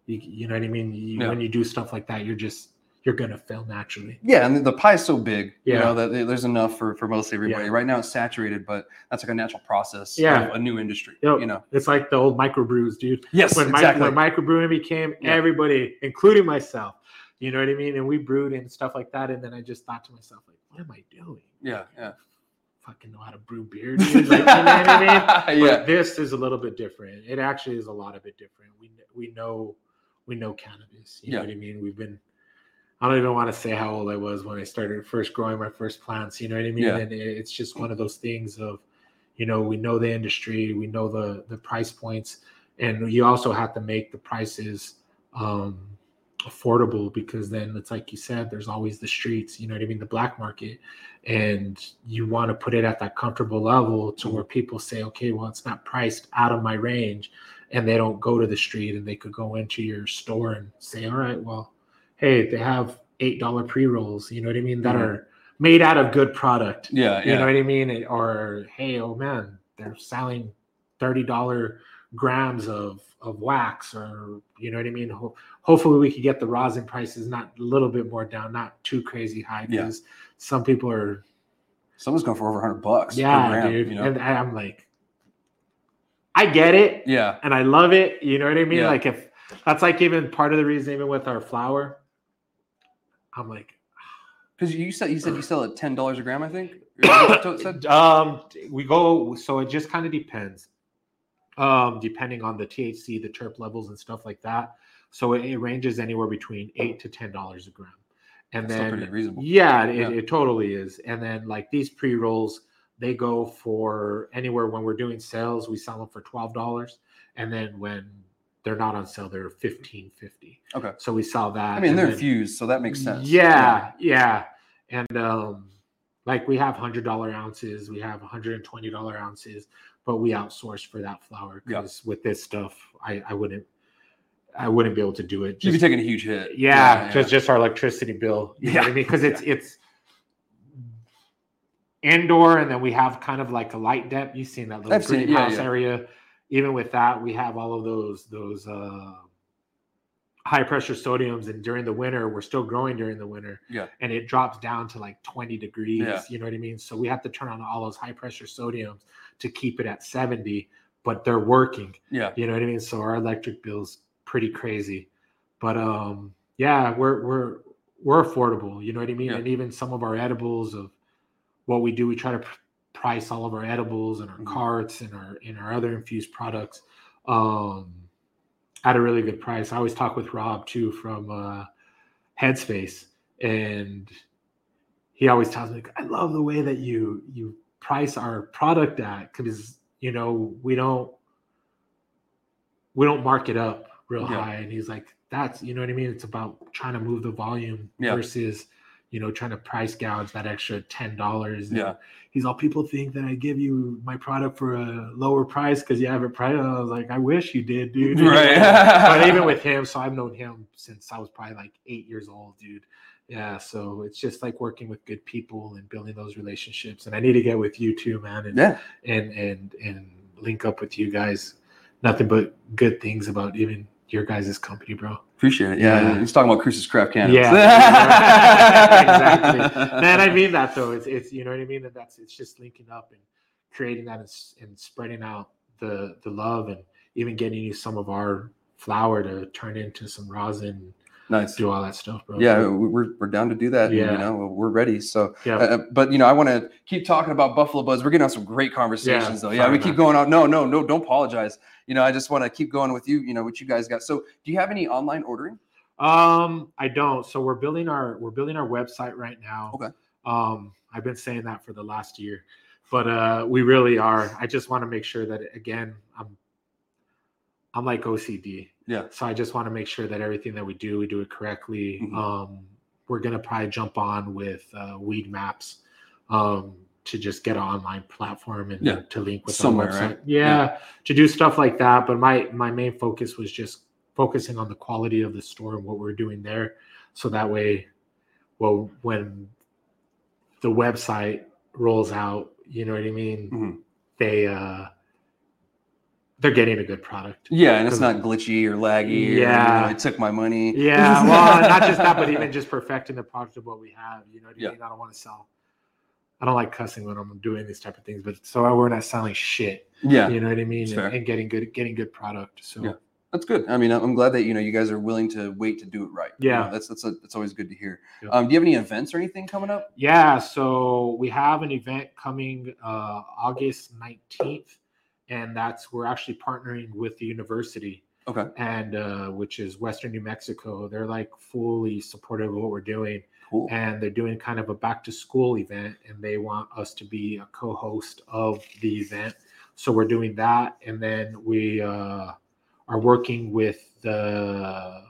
you, you know what I mean? You, Yeah. When you do stuff like that, you're just you're gonna fail naturally. Yeah, and the pie's so big, you Yeah. know, that there's enough for, for most everybody. Yeah. Right now it's saturated, but that's like a natural process Yeah. of a new industry. Yep. You know. It's like the old microbrews, dude. Yes, when, exactly. mic- when microbrewing became Yeah. everybody, including myself, You know what I mean? And we brewed and stuff like that. And then I just thought to myself, like, what am I doing? Yeah, yeah. Fucking know how to brew beer, dude. Like, you know what I mean? yeah. But this is a little bit different. It actually is a lot of bit different. We we know we know cannabis. You Yeah. know what I mean? We've been. I don't even want to say how old I was when I started first growing my first plants. You know what I mean? Yeah. And it- it's just one of those things of, you know, we know the industry, we know the the price points, and you also have to make the prices um affordable because then it's like you said there's always the streets you know what i mean the black market and you want to put it at that comfortable level to where people say okay well it's not priced out of my range and they don't go to the street and they could go into your store and say all right well hey they have eight dollar pre-rolls you know what i mean that Mhm. are made out of good product Yeah, you yeah. know what i mean or hey oh man they're selling 30 dollar grams of of wax or you know what i mean Ho- hopefully we could get the rosin prices not a little bit more down not too crazy high Yeah. because some people are Someone's going for over 100 bucks. yeah gram, dude You know? and i'm like i get it yeah, and i love it you know what i mean Yeah. like if that's like even part of the reason even with our flour i'm like because you said you said you sell at ten dollars a gram. I think. That's what it said? um we go so it just kind of depends um depending on the thc the terp levels and stuff like that so it, it ranges anywhere between eight to ten dollars a gram and That's then pretty reasonable. yeah it, Yeah. it totally is and then like these pre-rolls they go for anywhere when we're doing sales we sell them for twelve dollars and then when they're not on sale they're fifteen fifty Okay. so we sell that I mean, they're then- fused, so that makes sense. yeah, yeah. And um like we have hundred dollar ounces, we have hundred and twenty dollar ounces, but we outsource for that flour Yeah. because with this stuff, I I wouldn't I wouldn't be able to do it. You'd be taking a huge hit. yeah, just just our electricity bill. You know what I Yeah. mean? Because it's it's indoor, and then we have kind of like a light depth. You've seen that little yeah, greenhouse yeah. area. Even with that, we have all of those those uh high pressure sodiums and during the winter we're still growing during the winter Yeah. and it drops down to like 20 degrees Yeah. you know what i mean so we have to turn on all those high pressure sodiums to keep it at 70 but they're working. Yeah, you know what i mean? So our electric bill's pretty crazy. But um yeah we're we're we're affordable you know what i mean? Yeah. and even some of our edibles of what we do we try to pr- price all of our edibles and our Mhm. carts and our and our other infused products um at a really good price. I always talk with rob too from uh headspace and he always tells me i love the way that you you price our product at because you know we don't we don't mark it up real Yeah. high and he's like that's you know what i mean it's about trying to move the volume Yeah. versus you know trying to price gouge that extra ten dollars Yeah. he's all people think that i give you my product for a lower price because you have it priced i was like i wish you did dude Right. but even with him so i've known him since i was probably like eight years old dude yeah so it's just like working with good people and building those relationships and i need to get with you too man and yeah, and and and link up with you guys nothing but good things about even your guys' company bro appreciate it. Yeah, Yeah. he's talking about Cruces Craft Cannabis. Yeah. exactly man i mean that though it's, it's you know what i mean and that's it's just linking up and creating that and, and spreading out the the love and even getting you some of our flour to turn into some rosin Nice. do all that stuff bro Yeah, we're, we're down to do that. and, Yeah. You know, we're ready. So, yeah uh, but you know, I want to keep talking about Buffalo Buds. We're getting on some great conversations, though. Yeah, we keep going on. No, no, no, don't apologize. You know, I just want to keep going with you. You know, what you guys got. So, do you have any online ordering? Um, I don't. So we're building our we're building our website right now. Okay. Um, I've been saying that for the last year, but uh, we really are. I just want to make sure that again, I'm I'm like OCD. Yeah. So I just want to make sure that everything that we do, we do it correctly. Mhm. Um, we're gonna probably jump on with uh, Weedmaps, um, to just get an online platform and Yeah. to link with Somewhere, website. right? Yeah, to do stuff like that. But my my main focus was just focusing on the quality of the store and what we're doing there, so that way, well, when the website rolls out, you know what I mean. Mhm. They uh, they're getting a good product. Yeah, and it's not glitchy or laggy. or, you Yeah. know, it took my money. Yeah, well, not just that, but even just perfecting the product of what we have. You know what I Yeah. mean? I don't want to sell. I don't like cussing when I'm doing these type of things, but so we're not selling shit. yeah, You know what I mean? And, and getting good, getting good product. So Yeah. That's good. I mean, I'm glad that you know you guys are willing to wait to do it right. You know, Yeah. that's that's a, that's always good to hear. Yeah. Um, do you have any events or anything coming up? Yeah, so we have an event coming uh, August 19th, and that's we're actually partnering with the university Okay, and uh, which is Western New Mexico. They're like fully supportive of what we're doing, cool. and they're doing kind of a back to school event, and they want us to be a co-host of the event. So we're doing that, and then we uh, are working with the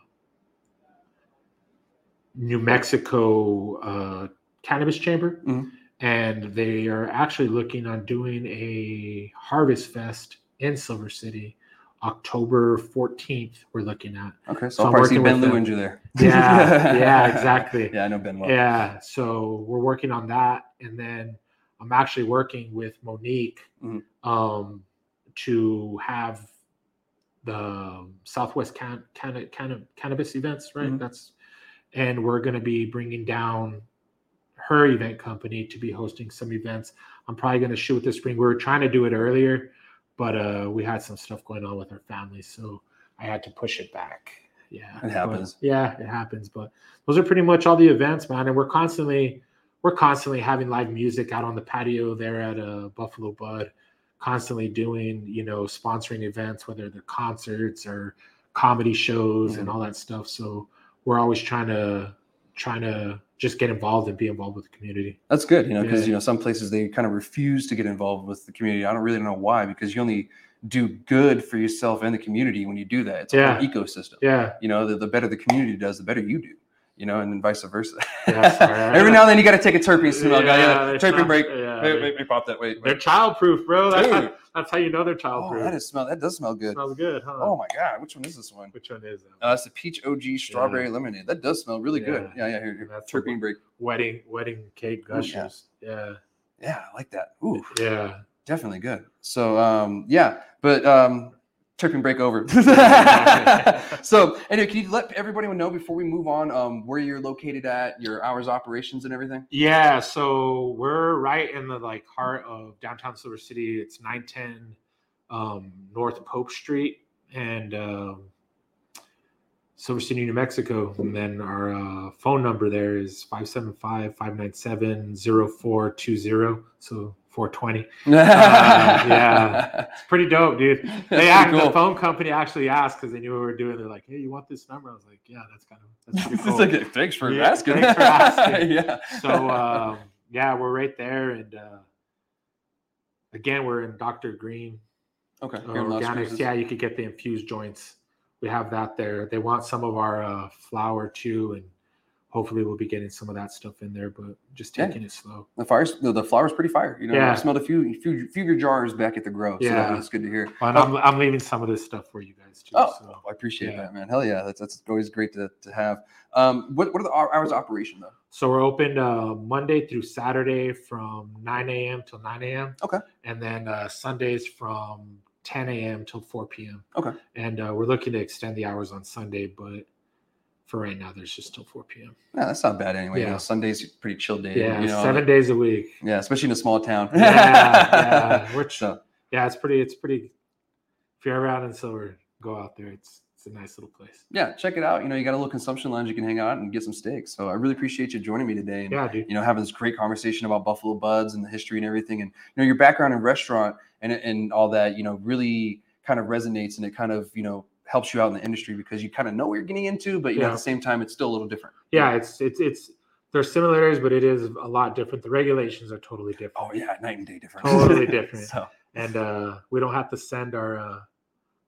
New Mexico uh, Cannabis Chamber, Mhm. And they are actually looking on doing a Harvest Fest in Silver City, October 14th. We're looking at. Okay, so, So working Ben Lewinger there. Yeah, yeah, exactly. Yeah, I know Ben well. Yeah, so we're working on that, and then I'm actually working with Monique Mhm. um, to have the Southwest can, can, can, cannabis events, right? Mhm. That's and we're going to be bringing down her event company to be hosting some events. I'm probably going to shoot this spring. We were trying to do it earlier, but uh, we had some stuff going on with our family, so I had to push it back. Yeah, It but- happens. yeah, it happens. But those are pretty much all the events, man. And we're constantly we're constantly having live music out on the patio there at uh, Buffalo Bud, constantly doing you know sponsoring events, whether they're concerts or comedy shows and Mhm. all that stuff. So we're always trying to trying to just get involved and be involved with the community. That's good, you know, because Yeah. you know some places they kind of refuse to get involved with the community. I don't really know why, because you only do good for yourself and the community when you do that. It's Yeah. whole ecosystem. Yeah, You know, the, the better the community does, the better you do. You know, and then vice versa. Every now and then you got to take a terpene smell. Yeah, terpene not- break. yeah, wait, they- wait, wait, pop that. Wait, They're childproof, bro. That's how, that's how you know they're Oh, childproof. that is smell. That does smell good. smells good, huh? Oh my god, which one is this one? Which one is that? Uh, it's the peach OG strawberry lemonade. That does smell really good. Yeah. Yeah, yeah. Here, here. That's terpene break. wedding wedding cake Ooh, yeah. gushers. Yeah. Yeah, I like that. Ooh, Yeah. definitely good. So, um, yeah, but um, terpene break over. so, anyway, can you let everybody know before we move on um, where you're located at, your hours operations, and everything? Yeah. So we're right in the like heart of downtown Silver City. It's 910 um, North Pope Street and um, Silver City, New Mexico. And then our uh, phone number there is 575 597 0420. So 420. yeah. It's pretty dope, dude. They act, cool. the phone company actually asked because they knew what we were doing. They're like, "Hey, you want this number?" I was like, "Yeah, that's kind of that's pretty It's cool." like, thanks for Yeah, asking. thanks for asking. yeah. so um, yeah, we're right there, and uh, again, we're in Dr. Green okay. Here in Las Organics. Yeah, you could get the infused joints. We have that there. They want some of our uh, flour too, and hopefully we'll be getting some of that stuff in there. But just Yeah. taking it slow. The fires, the, the flower's pretty fire. You know, Yeah. I smelled a few, few, few of your jars back at the grow. So Yeah. that was good to hear. And I'm, I'm leaving some of this stuff for you guys too. Oh, so. I appreciate yeah. that, man. Hell yeah, that's that's always great to, to have. Um, what what are the hours of operation though? So we're open uh, Monday through Saturday from 9 a.m. till 9 a.m. Okay. And then uh, Sundays from 10 a.m. till 4 p.m. Okay. And uh, we're looking to extend the hours on Sunday, but for right now, there's just till 4 p.m. Yeah, that's not bad anyway. You Yeah. know, Sunday's a pretty chill day. Yeah, you know, seven days a week. Yeah, especially in a small town. Yeah, yeah. We're so Yeah, it's pretty. It's pretty. If you're around in Silver, go out there. It's it's a nice little place. yeah, check it out. You know, you got a little consumption lounge you can hang out and get some steaks. So I really appreciate you joining me today. And, Yeah, dude. you know, having this great conversation about Buffalo Buds and the history and everything, and you know, your background in restaurant and and all that, you know, really kind of resonates and it kind of you know helps you out in the industry because you kind of know what you're getting into, but you know, at the same time, it's still a little different. Yeah, it's it's it's there's similarities, but it is a lot different. The regulations are totally different. Oh yeah, night and day different. Totally different. so and uh, we don't have to send our uh,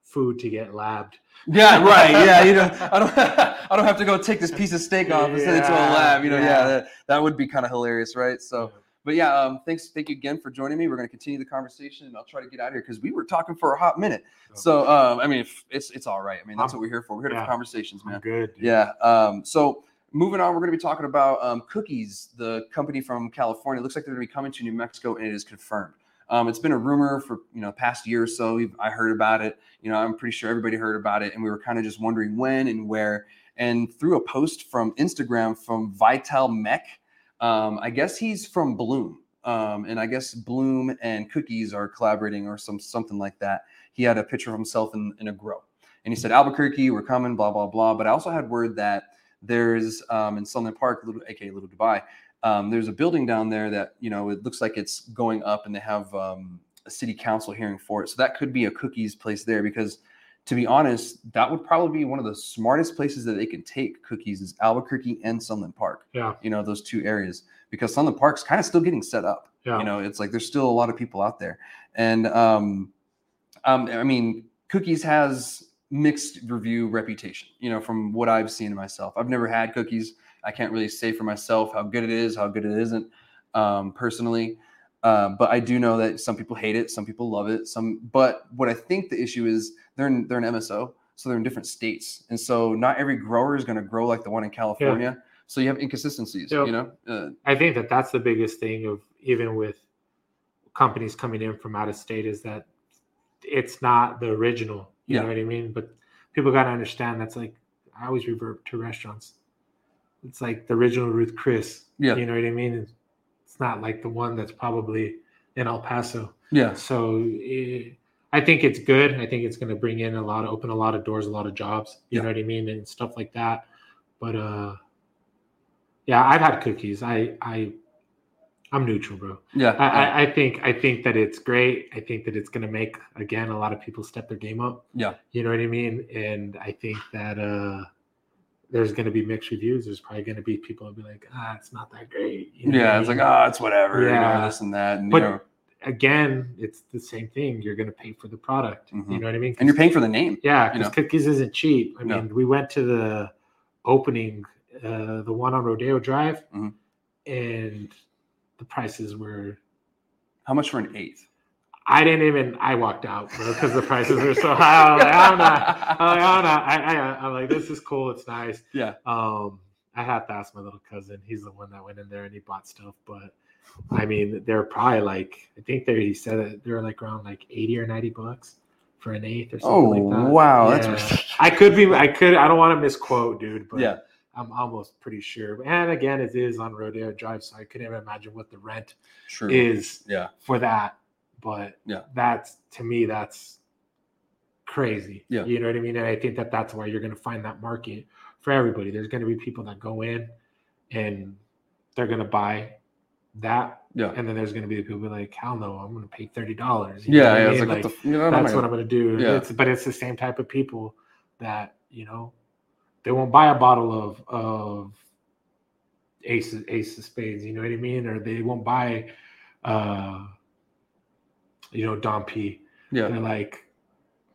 food to get labbed. yeah, right. Yeah, you know, I don't I don't have to go take this piece of steak off and send it to a lab. You know, yeah, yeah. that, that would be kind of hilarious, right? So. But yeah, um, thanks, thank you again for joining me. We're going to continue the conversation, and I'll try to get out of here because we were talking for a hot minute. So, um, I mean, it's it's all right. I mean, that's I'm- what we're here for. We're here yeah. for conversations, I'm man. good. dude. Yeah. Um, so moving on, we're going to be talking about um, Cookies, the company from California. It looks like they're going to be coming to New Mexico, and it is confirmed. Um, it's been a rumor for you know past year or so. I heard about it. You know, I'm pretty sure everybody heard about it, and we were kind of just wondering when and where. And through a post from Instagram from Vital Mech, um, I guess he's from Bloom, um, and I guess Bloom and Cookies are collaborating or some something like that. He had a picture of himself in, in a grow, and he said Albuquerque, we're coming, blah blah blah. But I also had word that there's um, in Sunland Park, little aka Little Dubai, um, there's a building down there that you know it looks like it's going up, and they have um, a city council hearing for it. So that could be a cookies place there because. To be honest, that would probably be one of the smartest places that they could take cookies is Albuquerque and Sunland Park. Yeah. You know, those two areas because Sunland Park's kind of still getting set up. Yeah. You know, it's like there's still a lot of people out there. And um, um, I mean, Cookies has mixed review reputation, you know, from what I've seen myself. I've never had cookies. I can't really say for myself how good it is, how good it isn't um, personally. Uh, but I do know that some people hate it, some people love it. Some, but what I think the issue is they're in, they're an MSO, so they're in different states, and so not every grower is going to grow like the one in California. So you have inconsistencies, Yep. you know. Uh, I think that that's the biggest thing of even with companies coming in from out of state is that it's not the original. You Yeah. know what I mean? But people got to understand that's like I always revert to restaurants. It's like the original Ruth Chris. Yeah. You know what I mean? It's, not like the one that's probably in El Paso. yeah, So eh, I think it's good. I think it's going to bring in a lot of open a lot of doors, a lot of jobs. You Yeah. know what I mean, and stuff like that. But uh, yeah, I've had cookies. I I I'm neutral, bro. yeah, I, yeah. I, I think I think that it's great. I think that it's going to make again a lot of people step their game up. Yeah. you know what I mean. And I think that uh, there's going to be mixed reviews. There's probably going to be people who'll be like, ah, it's not that great. You know yeah, it's like, mean? oh, it's whatever, you know, Yeah. this and that. And, But- you know, again, it's the same thing. You're going to pay for the product. You Mhm. know what I mean? and you're paying for the name. Yeah, you because know? cookies isn't cheap. I No. mean, we went to the opening, uh, the one on Rodeo Drive, Mhm. and the prices were. How much for an eighth? I didn't even. I walked out because the prices were so high. I'm like, I'm not. I'm like, I'm not. I, I, I'm like, this is cool. It's nice. Yeah. Um, I had to ask my little cousin. He's the one that went in there and he bought stuff. But I mean, they're probably like. I think they. He said that they're like around like eighty or ninety bucks for an eighth or something Oh like that. Oh, wow, that's Yeah. ridiculous. I could be. I could. I don't want to misquote, dude. But Yeah. I'm almost pretty sure. And again, it is on Rodeo Drive, so I couldn't even imagine what the rent True. is yeah, for that. But Yeah. that's to me, that's crazy. Yeah. you know what I mean. And I think that that's why you're going to find that market for everybody. There's going to be people that go in and they're going to buy that, yeah, and then there's going to be the people like, hell no, I'm going to pay thirty dollars. yeah. yeah. It's like, what the, you know, that's what I'm going to do. Yeah. It's, but it's the same type of people that you know they won't buy a bottle of of ace ace of spades. You know what I mean? Or they won't buy, uh, you know, Dom P. yeah, They're like,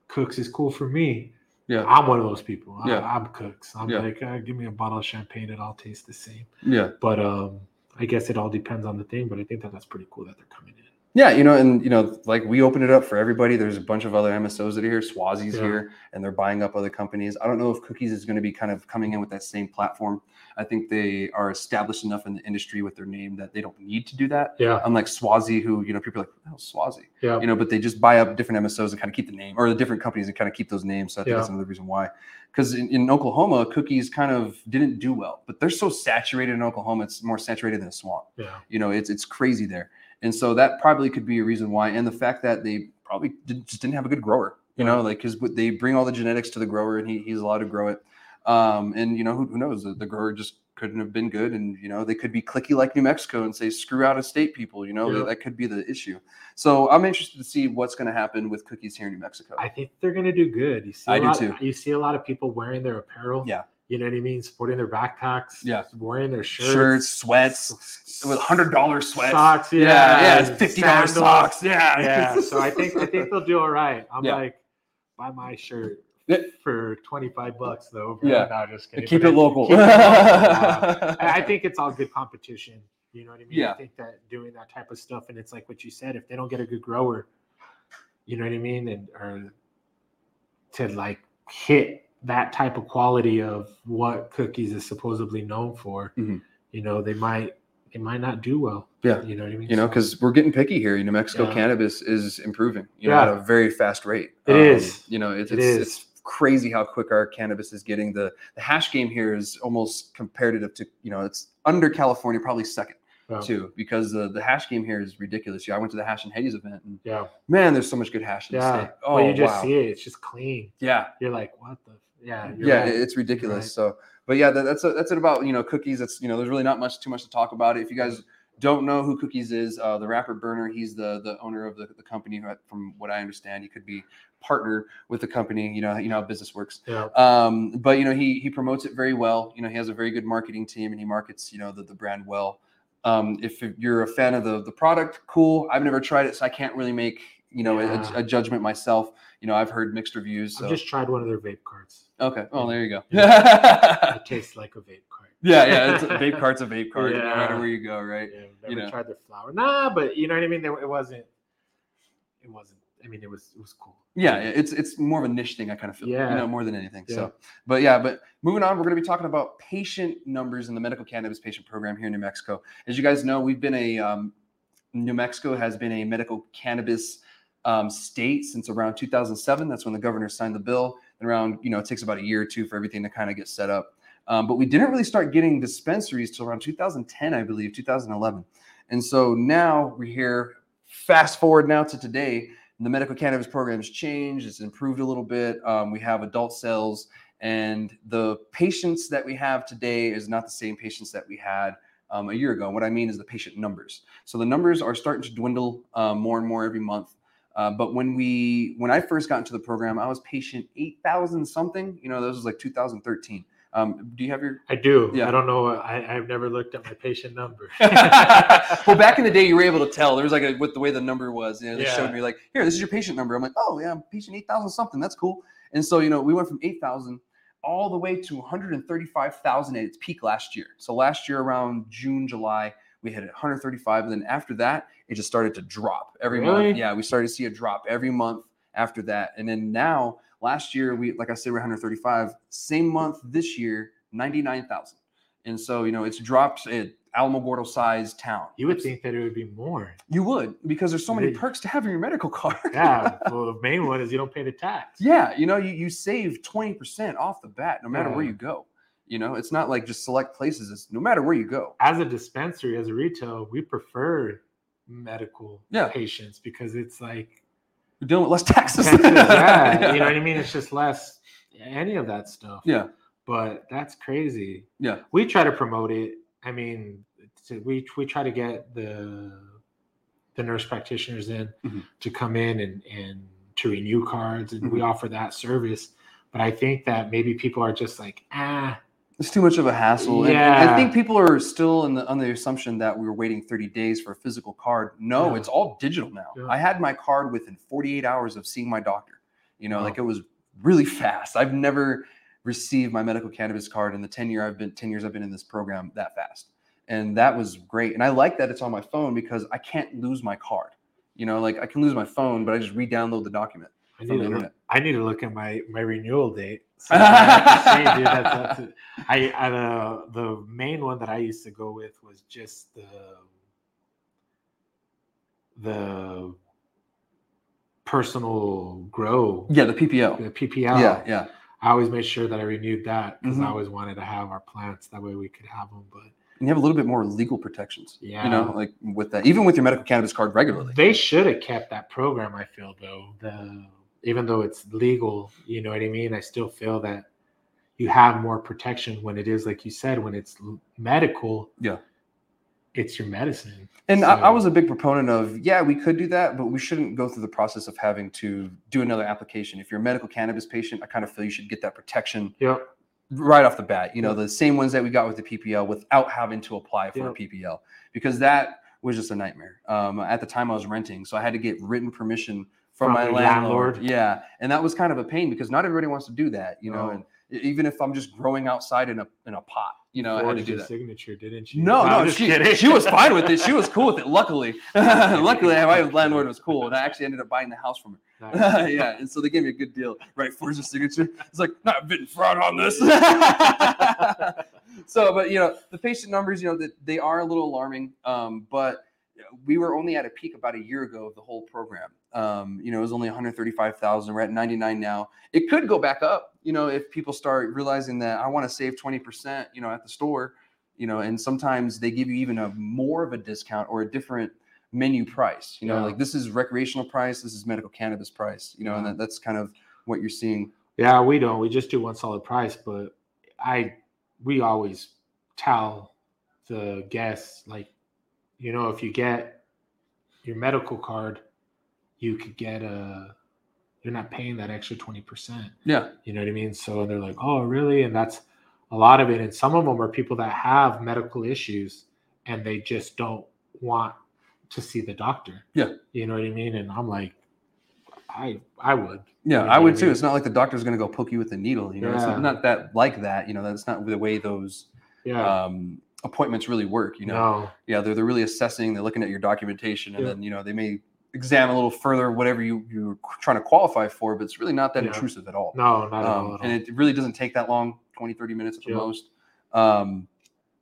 Cooks is cool for me. yeah, I'm one of those people. I, Yeah. I'm Cooks. I'm Yeah. like, uh, give me a bottle of champagne, it all tastes the same. yeah. But um, I guess it all depends on the thing. But I think that that's pretty cool that they're coming in. Yeah, you know, and you know, like we open it up for everybody. There's a bunch of other MSOs that are here. Schwazze's Yeah. here, and they're buying up other companies. I don't know if Cookies is going to be kind of coming in with that same platform. I think they are established enough in the industry with their name that they don't need to do that. Yeah, Unlike Schwazze, who you know, people are like, oh, Schwazze, yeah, you know, but they just buy up different MSOs and kind of keep the name, or the different companies and kind of keep those names. So I think Yeah. that's another reason why. Because in, in Oklahoma, Cookies kind of didn't do well, but they're so saturated in Oklahoma, it's more saturated than a swamp. Yeah, you know it's it's crazy there. And so that probably could be a reason why and the fact that they probably did, just didn't have a good grower you know like because they bring all the genetics to the grower and he, he's allowed to grow it. Um and you know who, who knows? The, the grower just couldn't have been good and you know they could be clicky like new mexico and say screw out of state people you know Yeah. that, that could be the issue so i'm interested to see what's going to happen with cookies here in new mexico I think they're gonna do good. You see, a I do lot, too. You see a lot of people wearing their apparel. Yeah. you know what I mean, sporting their backpacks. Yeah. wearing their shirts, shirts sweats with hundred dollar sweats socks. Yeah, yeah yeah fifty dollars socks yeah Yeah, so I think I think they'll do all right. I'm Yeah. like, buy my shirt. For 25 bucks though. Yeah. no, just kidding. keep But it local keep it local. Uh, I think it's all good competition. You know what I mean? Yeah. I think that doing that type of stuff, and it's like what you said, if they don't get a good grower, you know what I mean, and or to like hit that type of quality of what cookies is supposedly known for, Mhm. you know, they might they might not do well. Yeah. You know what I mean? you know So- because we're getting picky here new mexico Yeah. cannabis is improving you know Yeah. at a very fast rate It It is. you know It it's, is. it's crazy how quick our cannabis is getting the the hash game here is almost comparative to you know it's under california probably second Yeah. too because the the hash game here is ridiculous. Yeah, I went to the Hash and Hetty's event, and Yeah. man, there's so much good hash in the Yeah. state. Oh well, you just wow, see it. It's just clean. yeah, You're like, what the? Yeah. Yeah, right. it's ridiculous. right. So, but yeah, that, that's a, that's it about you know cookies. That's you know, there's really not much too much to talk about it. If you guys don't know who Cookies is, uh, the rapper Berner, he's the the owner of the, the company. From what I understand, he could be partner with the company. You know, you know how business works. yeah. Um, but you know, he he promotes it very well. You know, he has a very good marketing team, and he markets you know the, the brand well. Um, if you're a fan of the the product, cool. I've never tried it, so I can't really make you know a- Yeah. a, a judgment myself. You know, I've heard mixed reviews. So I've just tried one of their vape carts. okay, Oh, there you go. It tastes like a vape cart. Yeah, yeah, it's a vape cart's a vape cart, no matter where you go, right? Yeah, never You know. tried their flour. Nah, but you know what I mean. It wasn't. It wasn't. I mean, it was. It was cool. Yeah, it's it's more of a niche thing. I kind of feel, yeah. you know, more than anything. Yeah. So, but yeah, but moving on, we're going to be talking about patient numbers in the medical cannabis patient program here in New Mexico. As you guys know, we've been a um, New Mexico has been a medical cannabis um, state since around 2007. That's when the governor signed the bill. And around, you know, it takes about a year or two for everything to kind of get set up. Um, but we didn't really start getting dispensaries till around 2010, I believe, 2011. And so now we're here. Fast forward now to today, the medical cannabis program has changed. It's improved a little bit. Um, we have adult sales, and the patients that we have today is not the same patients that we had um, a year ago. And what I mean is the patient numbers. So the numbers are starting to dwindle um, more and more every month. Uh, but when we when I first got into the program, I was patient eight thousand something. You know, this was like 2013. Um, do you have your I do. Yeah. I don't know. I, I've never looked at my patient number. well, back in the day, you were able to tell. There was like a, with the way the number was. You know, they Yeah. showed me like, here, this is your patient number. I'm like, oh yeah, I'm patient eight thousand something. That's cool. And so you know, we went from eight thousand all the way to 135,000 at its peak last year. So last year around June, July, we hit 135, and then after that, it just started to drop every Really? month. Yeah, we started to see a drop every month after that, and then now last year we, like I said, we're 135. Same month this year, 99,000. And so you know, it's dropped. at Alamogordo sized town. You would think that it would be more. You would because there's so many Really? perks to having your medical card. Yeah. well, the main one is you don't pay the tax. yeah, you know, you, you save 20% off the bat no matter where you go. You know, it's not like just select places, it's no matter where you go. As a dispensary, as a retail, we prefer medical Yeah. patients because it's like You're dealing with less taxes. Texas, yeah, you know what I mean. It's just less any of that stuff. Yeah. but that's crazy. Yeah. we try to promote it. I mean, to, we we try to get the the nurse practitioners in Mhm. to come in and and to renew cards, and we Mhm. offer that service. But I think that maybe people are just like, ah, It's too much of a hassle. And- and I think people are still in the on the assumption that we were waiting 30 days for a physical card. No, Yeah. it's all digital now. Yeah. I had my card within 48 hours of seeing my doctor. You know, Wow. like it was really fast. I've never received my medical cannabis card in the 10 year I've been 10 years I've been in this program that fast. And that was great. And I like that it's on my phone because I can't lose my card. You know, like I can lose my phone, but I just re-download the document I from the internet. I need to look at my my renewal date. So I say, dude, that's, that's I, I the the main one that I used to go with was just the the personal grow Yeah, the PPO. the PPL. Yeah, yeah. I always made sure that I renewed that because Mhm. I always wanted to have our plants. That way we could have them. But And you have a little bit more legal protections. Yeah. You know, like with that, even with your medical cannabis card regularly. they should have kept that program. I feel though the even though it's legal, you know what I mean. I still feel that you have more protection when it is like you said when it's medical. Yeah. it's your medicine. And I, I was a big proponent of, yeah, we could do that, but we shouldn't go through the process of having to do another application. If you're a medical cannabis patient, I kind of feel you should get that protection Yep. right off the bat. You know, the same ones that we got with the PPL without having to apply for a PPL because that was just a nightmare. Um, at the time I was renting, so I had to get written permission from, From my landlord. landlord? Yeah, and that was kind of a pain because not everybody wants to do that. You know, No. and even if I'm just growing outside in a in a pot, you know, I had to do that. signature, didn't you? No, I'm no, she, kidding. she was fine with it. She was cool with it. Luckily, luckily, my landlord was cool, and I actually ended up buying the house from her. Nice. yeah, and so they gave me a good deal. Right, for his signature. It's like not been fraud on this. so, but you know, the patient numbers, you know, that they are a little alarming. Um, but we were only at a peak about a year ago of the whole program. Um, you know, it was only 135,000. We're at 99 now. It could go back up. You know, if people start realizing that I want to save 20%, you know, at the store. you know, and sometimes they give you even a more of a discount or a different menu price. You know, Yeah. like this is recreational price, this is medical cannabis price. You know, and that, that's kind of what you're seeing. Yeah, we don't. We just do one solid price, but I we always tell the guests like, you know, if you get your medical card, you could get a you're not paying that extra 20%. Yeah, You know what I mean? So they're like, "Oh, really?" And that's a lot of it and some of them are people that have medical issues and they just don't want to see the doctor. Yeah. You know what I mean? And I'm like I I would. yeah, You know I would I too. It's not like the doctor's going to go poke you with a needle. You know, it's Yeah. not, not that like that. You know, that's not the way those Yeah. um, appointments really work. You know, no. yeah, they're they're really assessing. They're looking at your documentation, and Yeah. then you know they may examine a little further whatever you you're trying to qualify for. But it's really not that Yeah. intrusive at all. No, not at all. um, and it really doesn't take that long 20 30 minutes at the Yeah. most um,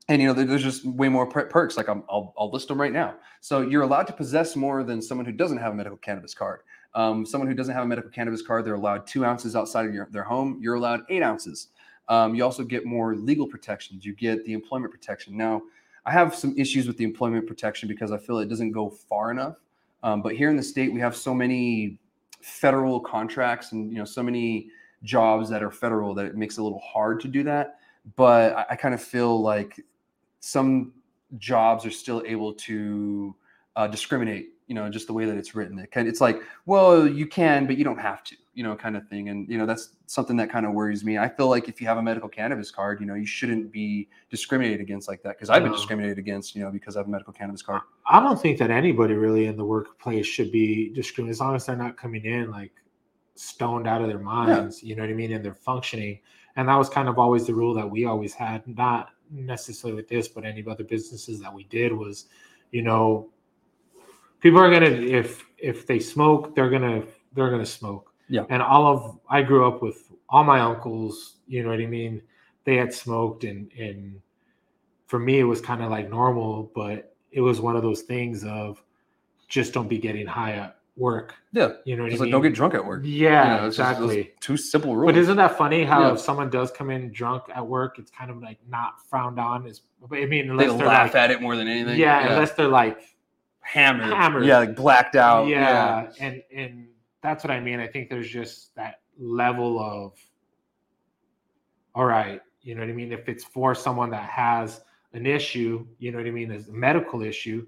and you know there's just way more per- perks like I'm, I'll, I'll list them right now so you're allowed to possess more than someone who doesn't have a medical cannabis card um, someone who doesn't have a medical cannabis card they're allowed two ounces outside of your, their home you're allowed eight ounces um, you also get more legal protections you get the employment protection now i have some issues with the employment protection because i feel it doesn't go far enough um, but here in the state we have so many federal contracts and you know so many jobs that are federal that it makes it a little hard to do that. But I, I kind of feel like some jobs are still able to uh, discriminate. You know, just the way that it's written. It kind it's like, well, you can, but you don't have to. You know, kind of thing. And you know, that's something that kind of worries me. I feel like if you have a medical cannabis card, you know, you shouldn't be discriminated against like that because I've been discriminated against. You know, because I have a medical cannabis card. I don't think that anybody really in the workplace should be discriminated as long as they're not coming in like stoned out of their minds. You know what I mean? And they're functioning. And that was kind of always the rule that we always had, not necessarily with this, but any other businesses that we did was, you know, people are gonna if if they smoke, they're gonna they're gonna smoke. Yeah. And all of I grew up with all my uncles, you know what I mean? They had smoked and and for me it was kind of like normal, but it was one of those things of just don't be getting high at work. Yeah, You know what it's I like mean? don't get drunk at work. yeah, You know, just exactly. two simple rules. But isn't that funny how Yeah. if someone does come in drunk at work, it's kind of like not frowned on? Is I mean, they unless they're laugh like, at it more than anything. yeah, unless they're like, hammered, Hammered. yeah, like blacked out. yeah, and and that's what I mean. I think there's just that level of, all right, you know what I mean. If it's for someone that has an issue, you know what I mean, is a medical issue,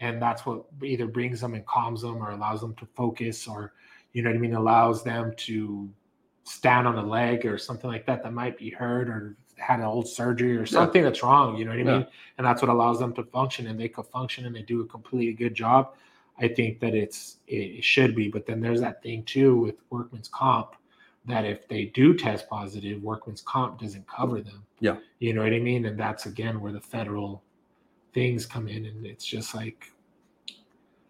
and that's what either brings them and calms them or allows them to focus or, you know what I mean, allows them to stand on a leg or something like that that might be hurt or had an old surgery or something that's wrong. You know what I Yeah. mean? And that's what allows them to function, and they could function and they do a completely good job. I think that it's it, it should be, but then there's that thing too with workman's comp that if they do test positive, workman's comp doesn't cover them. Yeah. You know what I mean? And that's again where the federal things come in, and it's just like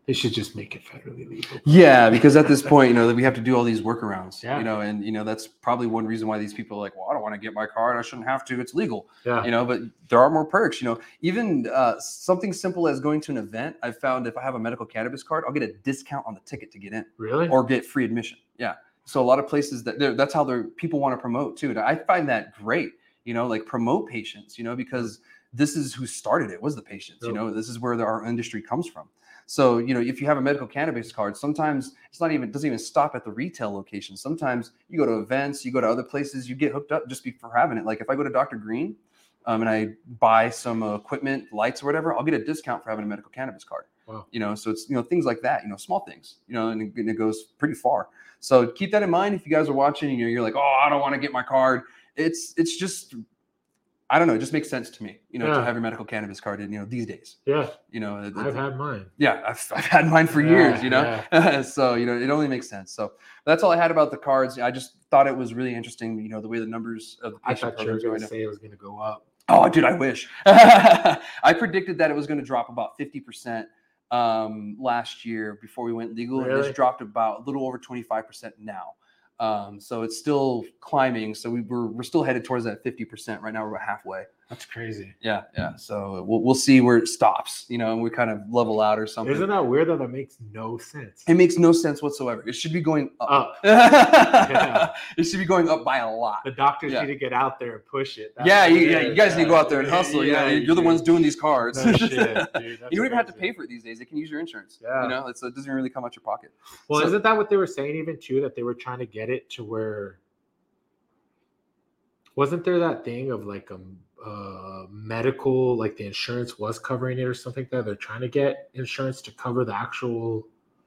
they should just make it federally legal. Yeah, because at this point, you know, that we have to do all these workarounds. Yeah. You know, and you know that's probably one reason why these people are like, well, I don't want to get my card. I shouldn't have to. It's legal. Yeah. You know, but there are more perks. You know, even uh, something simple as going to an event. I've found if I have a medical cannabis card, I'll get a discount on the ticket to get in Really? or get free admission. Yeah. So a lot of places that they're- that's how they're people want to promote too. And I find that great. You know, like promote patients. You know, because this is who started it was the patients. You know, this is where the, our industry comes from. So you know, if you have a medical cannabis card, sometimes it's not even doesn't even stop at the retail location. Sometimes you go to events, you go to other places, you get hooked up just be, for having it. Like if I go to Dr. Green um, and I buy some uh, equipment, lights or whatever, I'll get a discount for having a medical cannabis card. Wow. You know, so it's you know things like that. You know, small things. You know, and it, and it goes pretty far. So keep that in mind if you guys are watching. You know, you're like, oh, I don't want to get my card. It's it's just. I don't know. It just makes sense to me, you know, to have your medical cannabis card. In, you know, these days, yeah. you know, it- I've had mine. yeah, I've, I've had mine for years, you know. so you know, it only makes sense. So that's all I had about the cards. I just thought it was really interesting, you know, the way the numbers of the I patient thought you were going to say it was going to go up. Oh, dude, I wish. I predicted that it was going to drop about fifty percent um, last year before we went legal, and Really? it's dropped about a little over twenty five percent now. Um, so it's still climbing. So we, we're we're still headed towards that fifty percent right now. We're about halfway. That's crazy. Yeah, yeah. So we'll, we'll see where it stops, you know, and we kind of level out or something. Isn't that weird though? That makes no sense. It makes no sense whatsoever. It should be going up. Up. Yeah. It should be going up by a lot. The doctors Yeah. need to get out there and push it. That's Yeah, you, yeah, you guys need to go out there and hustle. Yeah, you you're the do. ones doing these cards. No shit, dude. you don't even have to pay for it these days. They can use your insurance. Yeah. You know, it's, it doesn't really come out your pocket. Well, So- isn't that what they were saying even too? That they were trying to get it to where wasn't there that thing of like a uh, medical, like the insurance was covering it or something like that? They're trying to get insurance to cover the actual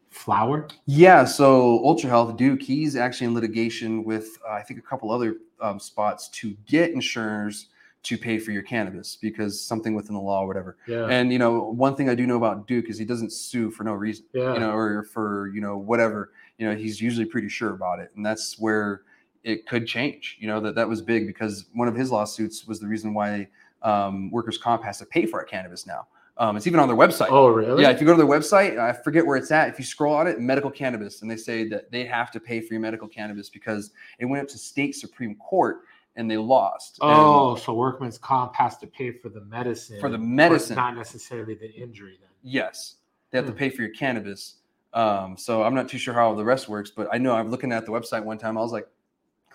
flower. Yeah, so Ultra Health Duke, he's actually in litigation with uh, I think a couple other um, spots to get insurers to pay for your cannabis because something within the law or whatever. Yeah, And you know, one thing I do know about Duke is he doesn't sue for no reason. yeah, you know, or for you know whatever. You know, he's usually pretty sure about it, and that's where it could change. You know, that that was big because one of his lawsuits was the reason why um, workers' comp has to pay for our cannabis now. Um, it's even on their website. Oh, really? Yeah, if you go to their website, I forget where it's at. If you scroll on it, medical cannabis, and they say that they have to pay for your medical cannabis because it went up to state supreme court and they lost. And Oh, so workman's comp has to pay for the medicine for the medicine, not necessarily the injury. Then yes, they have to Hmm. pay for your cannabis. Um, so I'm not too sure how the rest works, but I know I'm looking at the website one time. I was like,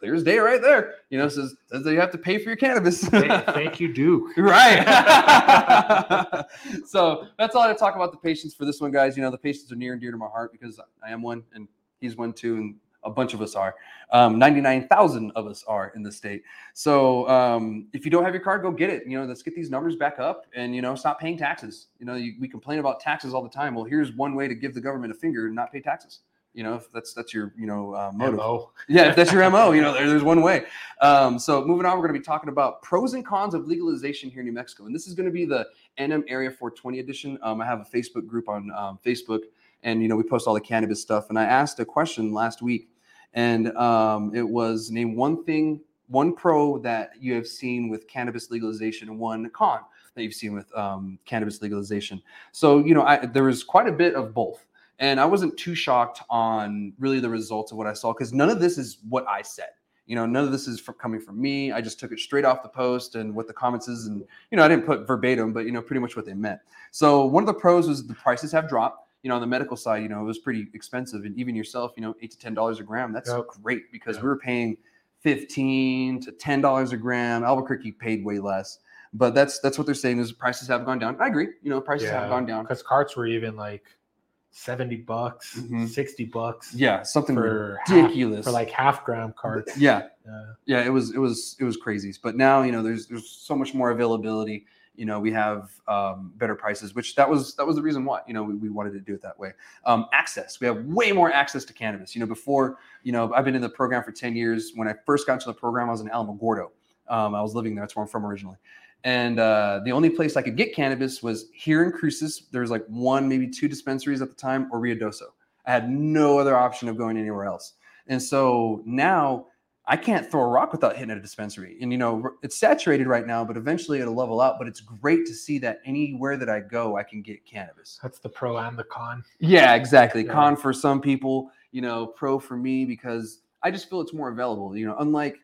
clear as day, right there. You know, says, says that you have to pay for your cannabis. thank, thank you, Duke. Right. so that's all I talk about the patients for this one, guys. You know, the patients are near and dear to my heart because I am one and he's one too, and a bunch of us are. Um, 99,000 of us are in the state. So um, if you don't have your card, go get it. You know, let's get these numbers back up and, you know, stop paying taxes. You know, you, we complain about taxes all the time. Well, here's one way to give the government a finger and not pay taxes. You know, if that's that's your you know uh, motive. MO. Yeah, if that's your MO, you know, there, there's one way. Um, so moving on, we're going to be talking about pros and cons of legalization here in New Mexico. And this is going to be the NM Area 420 edition. Um, I have a Facebook group on um, Facebook, and, you know, we post all the cannabis stuff. And I asked a question last week, and um, it was name one thing, one pro that you have seen with cannabis legalization and one con that you've seen with um, cannabis legalization. So, you know, I, there was quite a bit of both. And I wasn't too shocked on really the results of what I saw because none of this is what I said. You know, none of this is from coming from me. I just took it straight off the post and what the comments is, and you know, I didn't put verbatim, but you know, pretty much what they meant. So one of the pros was the prices have dropped. You know, on the medical side, you know, it was pretty expensive, and even yourself, you know, eight to ten dollars a gram. That's Yep. great because Yep. we were paying fifteen to ten dollars a gram. Albuquerque paid way less, but that's that's what they're saying is prices have gone down. I agree. You know, prices have gone down. because carts were even like seventy bucks, Mhm. sixty bucks. Yeah, something for ridiculous. half, for like half gram carts. yeah, Uh, yeah, it was it was it was crazy. But now you know there's there's so much more availability. You know we have um, better prices, which that was that was the reason why you know we, we wanted to do it that way. Um, access, we have way more access to cannabis. You know before you know I've been in the program for ten years. When I first got into the program, I was in Alamogordo. Um, I was living there. That's where I'm from originally. And uh, the only place I could get cannabis was here in Cruces. There was like one, maybe two dispensaries at the time, or Ruidoso. I had no other option of going anywhere else. And so now I can't throw a rock without hitting a dispensary. And you know, it's saturated right now, but eventually it'll level out. But it's great to see that anywhere that I go, I can get cannabis. that's the pro and the con. Yeah, exactly. Yeah. Con for some people, you know, pro for me because I just feel it's more available. You know, unlike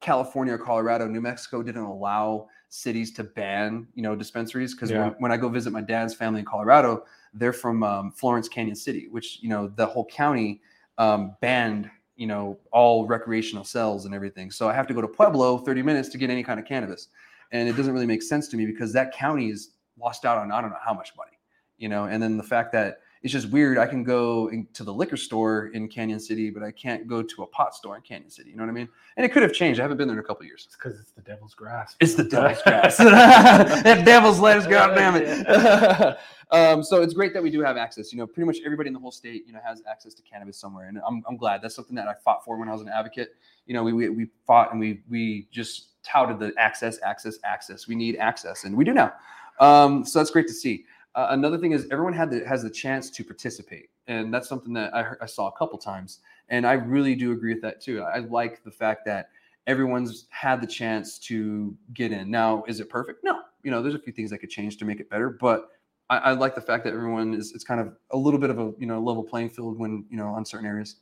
California or Colorado, New Mexico didn't allow cities to ban, you know, dispensaries because Yeah. when, when I go visit my dad's family in Colorado, they're from um, Florence Canyon City, which you know the whole county um, banned, you know, all recreational cells and everything. So I have to go to Pueblo 30 minutes to get any kind of cannabis, and it doesn't really make sense to me because that county is lost out on I don't know how much money, you know. And then the fact that it's just weird. I can go in- to the liquor store in Canyon City, but I can't go to a pot store in Canyon City. You know what I mean? And it could have changed. I haven't been there in a couple years. It's because it's the devil's grass. It's the devil's grass. that devil's lettuce, god damn it. um, so it's great that we do have access. You know, pretty much everybody in the whole state, you know, has access to cannabis somewhere. And I'm, I'm glad. That's something that I fought for when I was an advocate. You know, we, we, we fought and we, we just touted the access, access, access. We need access, and we do now. Um, so that's great to see. Uh, another thing is everyone had the, has the chance to participate, and that's something that I, I saw a couple times, and I really do agree with that too. I like the fact that everyone's had the chance to get in. Now, is it perfect? No. You know, there's a few things I could change to make it better, but I, I like the fact that everyone is it's kind of a little bit of a you know level playing field when you know on certain areas.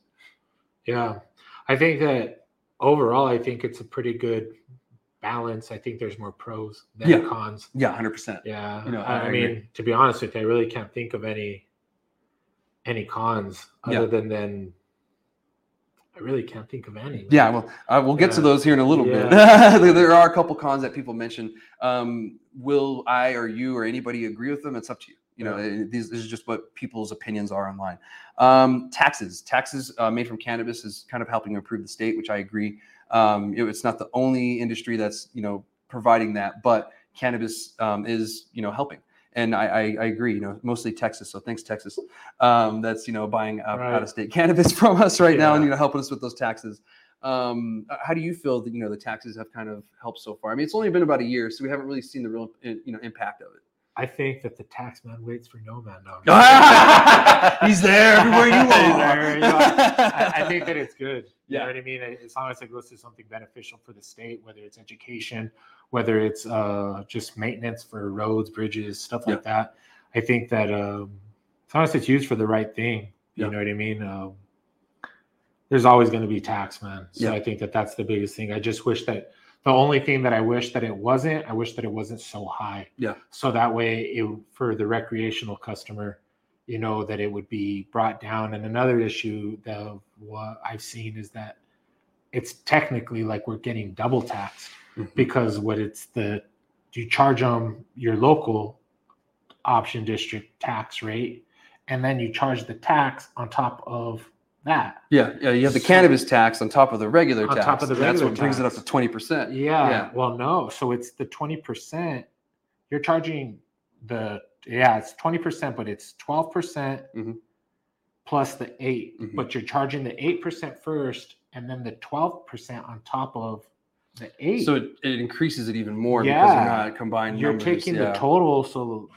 Yeah, I think that overall, I think it's a pretty good balance. I think there's more pros than Yeah. cons. Yeah, hundred percent. Yeah, You know, I, I I agree. mean, to be honest with you, I really can't think of any any cons other Yeah. than then. I really can't think of any. Yeah, well, uh, we'll get to those here in a little bit. Yeah. there, are a couple cons that people mention. Um, will I or you or anybody agree with them? It's up to you. You know, Yeah. these this is just what people's opinions are online. Um, taxes, taxes uh, made from cannabis is kind of helping improve the state, which I agree. Um, it- it's not the only industry that's you know providing that, but cannabis um, is you know helping. And I, I, I agree, you know, mostly Texas. So thanks, Texas. Um, that's you know buying out, Right. out of state cannabis from us right now, and you know helping us with those taxes. Um, how do you feel that you know the taxes have kind of helped so far? I mean, it's only been about a year, so we haven't really seen the real uh, you know impact of it. I think that the tax man waits for no man. No, He's there everywhere you are. you know, I, I think that it's good. You Yeah. know what I mean? As long as it goes to something beneficial for the state, whether it's education, whether it's uh, just maintenance for roads, bridges, stuff like that. I think that um, as long as it's used for the right thing, you Yeah. know what I mean? Um, there's always going to be tax, man. So Yeah. I think that that's the biggest thing. I just wish that the only thing that I wish that it wasn't, I wish that it wasn't so high. Yeah. So that way, it for the recreational customer, you know, that it would be brought down. And another issue that what I've seen is that it's technically like we're getting double taxed Mhm. because what it's the you charge them your local option district tax rate, and then you charge the tax on top of that. Yeah, yeah. You have the So- cannabis tax on top of the regular On tax. top of the and that's regular what brings it up to twenty percent. Yeah. Yeah. Well, no. So it's the 20%. You're charging the, yeah, it's 20%, but it's 12% Mhm. plus the 8 Mhm. But you're charging the 8% first and then the 12% on top of the 8 So it, it increases it even more because you're not combined. you're numbers. taking yeah. the total. So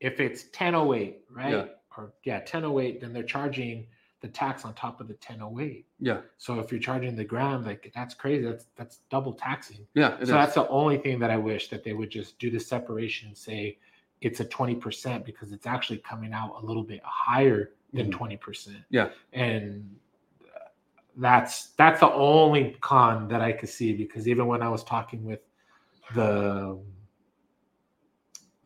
if it's 1008, right? Or yeah, 1008, then they're charging the tax on top of the 1008. Yeah, So if you're charging the gram, like that's crazy. That's that's double taxing. yeah. so is. that's the only thing that I wish that they would just do the separation and say it's a 20% because it's actually coming out a little bit higher than Mhm. 20%. Yeah. And uh, that's that's the only con that I could see because even when I was talking with the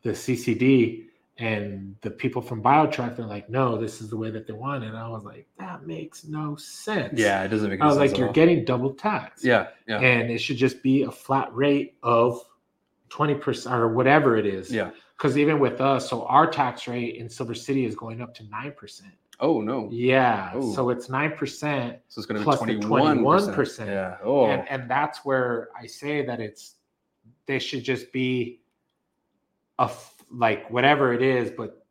the CCD and the people from BioTrack, they're like, no, this is the way that they want it. And I was like, that makes no sense. yeah, it doesn't make. I was sense like, you're all. getting double tax Yeah, yeah, and it should just be a flat rate of 20% or whatever it is. yeah. Because even with us, so our tax rate in Silver City is going up to 9%. Oh no. Yeah. Oh. So it's 9%. So it's going to be twenty one 21%. Yeah. Oh. And, and that's where I say that it's, they should just be a, like whatever it is, but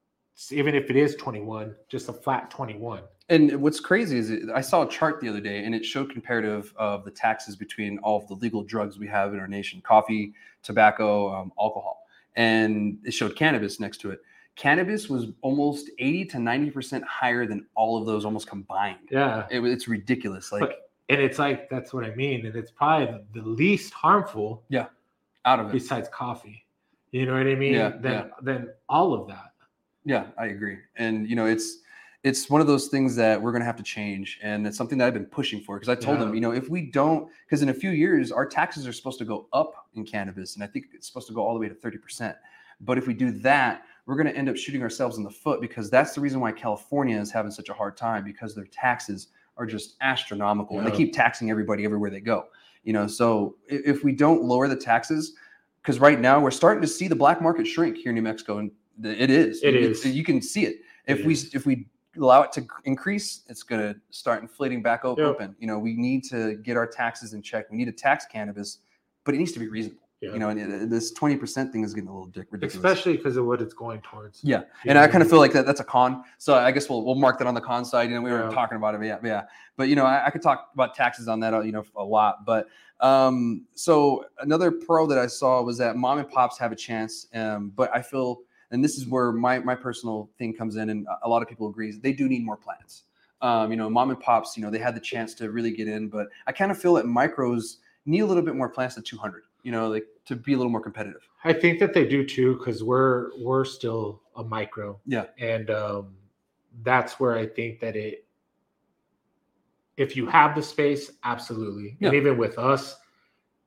even if it is 21, just a flat 21. And what's crazy is it, I saw a chart the other day, and it showed comparative of the taxes between all of the legal drugs we have in our nation: coffee, tobacco, um, alcohol, and it showed cannabis next to it. Cannabis was almost eighty to ninety percent higher than all of those almost combined. Yeah. It, it's ridiculous. Like But- And it's like, that's what I mean. And it's probably the least harmful Yeah. out of it. besides coffee. You know what I mean? Yeah, then yeah. then all of that. Yeah, I agree. And you know, it's it's one of those things that we're going to have to change, and it's something that I've been pushing for because I told Yeah. them, you know, if we don't, because in a few years our taxes are supposed to go up in cannabis, and I think it's supposed to go all the way to thirty percent. But if we do that, we're going to end up shooting ourselves in the foot because that's the reason why California is having such a hard time because their taxes are just astronomical, and they keep taxing everybody everywhere they go. You know, so if we don't lower the taxes, because right now we're starting to see the black market shrink here in New Mexico, and it is. It You- is. You can see it. If It we is. if we allow it to increase, it's going to start inflating back up Yep. open. You know, we need to get our taxes in check. We need to tax cannabis, but it needs to be reasonable. Yeah. You know, and this twenty percent thing is getting a little dick ridiculous. Especially because of what it's going towards. Yeah, You and I kind of feel like that that's a con. So I guess we'll we'll mark that on the con side. You know, we were Yeah. talking about it, but yeah, but yeah. But you know, I, I could talk about taxes on that, uh, you know, a lot. But um, so another pro that I saw was that mom and pops have a chance. Um, but I feel, and this is where my my personal thing comes in, and a lot of people agree, they do need more plants. Um, you know, mom and pops, you know, they had the chance to really get in, but I kind of feel that micros need a little bit more plants than 200. You know, like to be a little more competitive. I think that they do too, because we're we're still a micro. Yeah. And um that's where I think that it if you have the space, absolutely. Yeah. And even with us,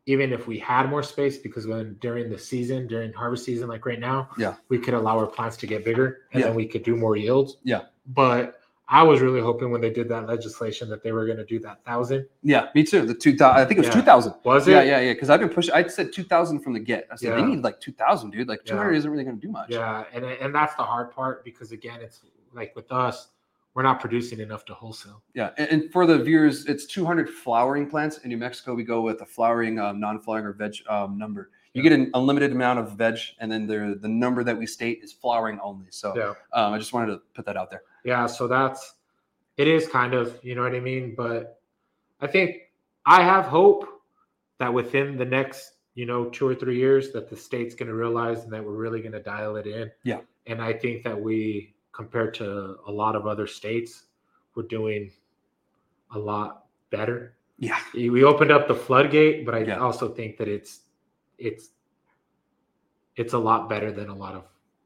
even if we had more space, because when during the season, during harvest season, like right now, Yeah. we could allow our plants to get bigger and Yeah. then we could do more yields. Yeah. But I was really hoping when they did that legislation that they were going to do that thousand. Yeah, me too. The two thousand. I think it was Yeah. two thousand. Was it? Yeah, yeah, yeah. Because I've been pushing. I said two thousand from the get. I said they need like two thousand, dude. Like Yeah. two hundred isn't really going to do much. Yeah, and and that's the hard part because again, it's like with us, we're not producing enough to wholesale. Yeah, and, and for the viewers, it's 200 flowering plants. In New Mexico, we go with a flowering, um, non-flowering, or veg um, number. You Yeah. get an unlimited amount of veg, and then the the number that we state is flowering only. So Yeah. um, I just wanted to put that out there. Yeah, so that's it is kind of, you know what I mean? But I think I have hope that within the next, you know, two or three years that the state's going to realize and that we're really going to dial it in. Yeah. And I think that we compared to a lot of other states, we're doing a lot better. Yeah, We opened up the floodgate, but I Yeah. also think that it's it's it's a lot better than a lot of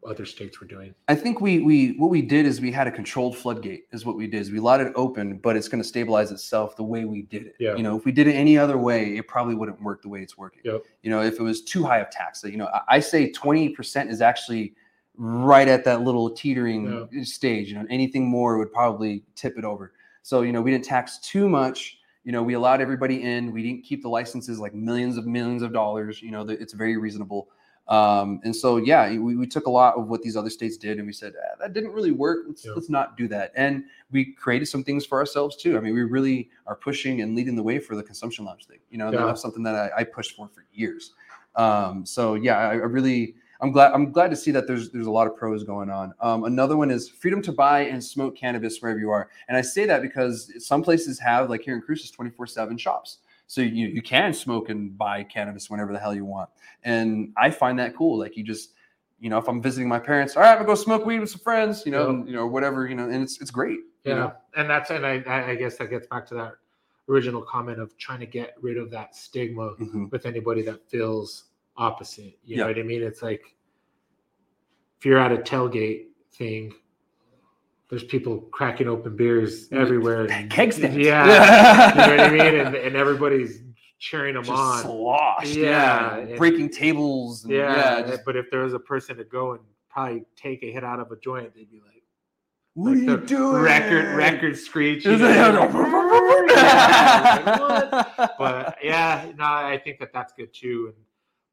other states were doing. I think we we what we did is we had a controlled floodgate. Is what we did. Is we let it open, but it's going to stabilize itself the way we did it. Yeah. You know, if we did it any other way, it probably wouldn't work the way it's working. Yep. You know, if it was too high of tax, you know, I, I say twenty percent is actually right at that little teetering stage. You know, anything more would probably tip it over. So you know, we didn't tax too much. You know, we allowed everybody in. We didn't keep the licenses like millions of millions of dollars. You know, that it's very reasonable. Um, and so, yeah, we, we took a lot of what these other states did and we said, "Ah, that didn't really work. Let's, Yeah. let's not do that. And we created some things for ourselves too. I mean, we really are pushing and leading the way for the consumption lounge thing. You know, Yeah. that's something that I, I pushed for for years. Um, so yeah, I, I really, I'm glad, I'm glad to see that there's, there's a lot of pros going on. Um, another one is freedom to buy and smoke cannabis wherever you are. And I say that because some places have, like here in Cruces, 24 seven shops. So you, you can smoke and buy cannabis whenever the hell you want. And I find that cool. Like you just, you know, if I'm visiting my parents, all right, I'm gonna go smoke weed with some friends, you know, Yeah. and, you know, whatever, you know, and it's it's great. you Yeah, know? and that's and I I guess that gets back to that original comment of trying to get rid of that stigma Mhm. with anybody that feels opposite. You know what I mean? It's like if you're at a tailgate thing, there's people cracking open beers everywhere. Keg stands. Yeah, you know what I mean? And and everybody's cheering them Just on. sloshed. Yeah, Yeah. and- Breaking tables. and- Yeah, yeah just, but if there was a person to go and probably take a hit out of a joint, they'd be like what like are you doing? record record screech. you know, like, Yeah, like, what? but yeah, no, I think that that's good too, and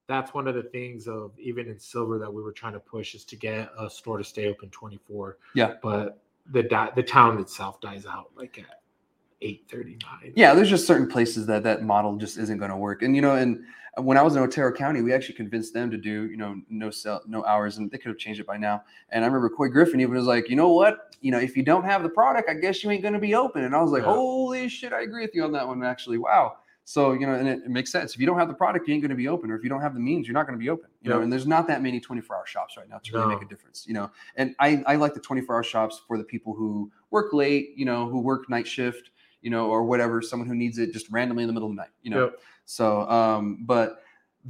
that's one of the things of even in silver that we were trying to push is to get a store to stay open 24. Yeah. but the di- the town itself dies out like at 8:39. yeah, there's just certain places that that model just isn't going to work. And you know, and when I was in Otero County, we actually convinced them to do you know no sell no hours, and they could have changed it by now. And I remember Couy Griffin even was like, you know what, you know, if you don't have the product, I guess you ain't going to be open. And I was like, Yeah. holy shit, I agree with you on that one. Actually, wow. So you know, and it, it makes sense. If you don't have the product, you ain't going to be open, or if you don't have the means, you're not going to be open. You know, and there's not that many 24-hour shops right now to really make a difference. You know, and I I like the 24-hour shops for the people who work late, you know, who work night shift, you know, or whatever, someone who needs it just randomly in the middle of the night, you know. Yep. So, um, but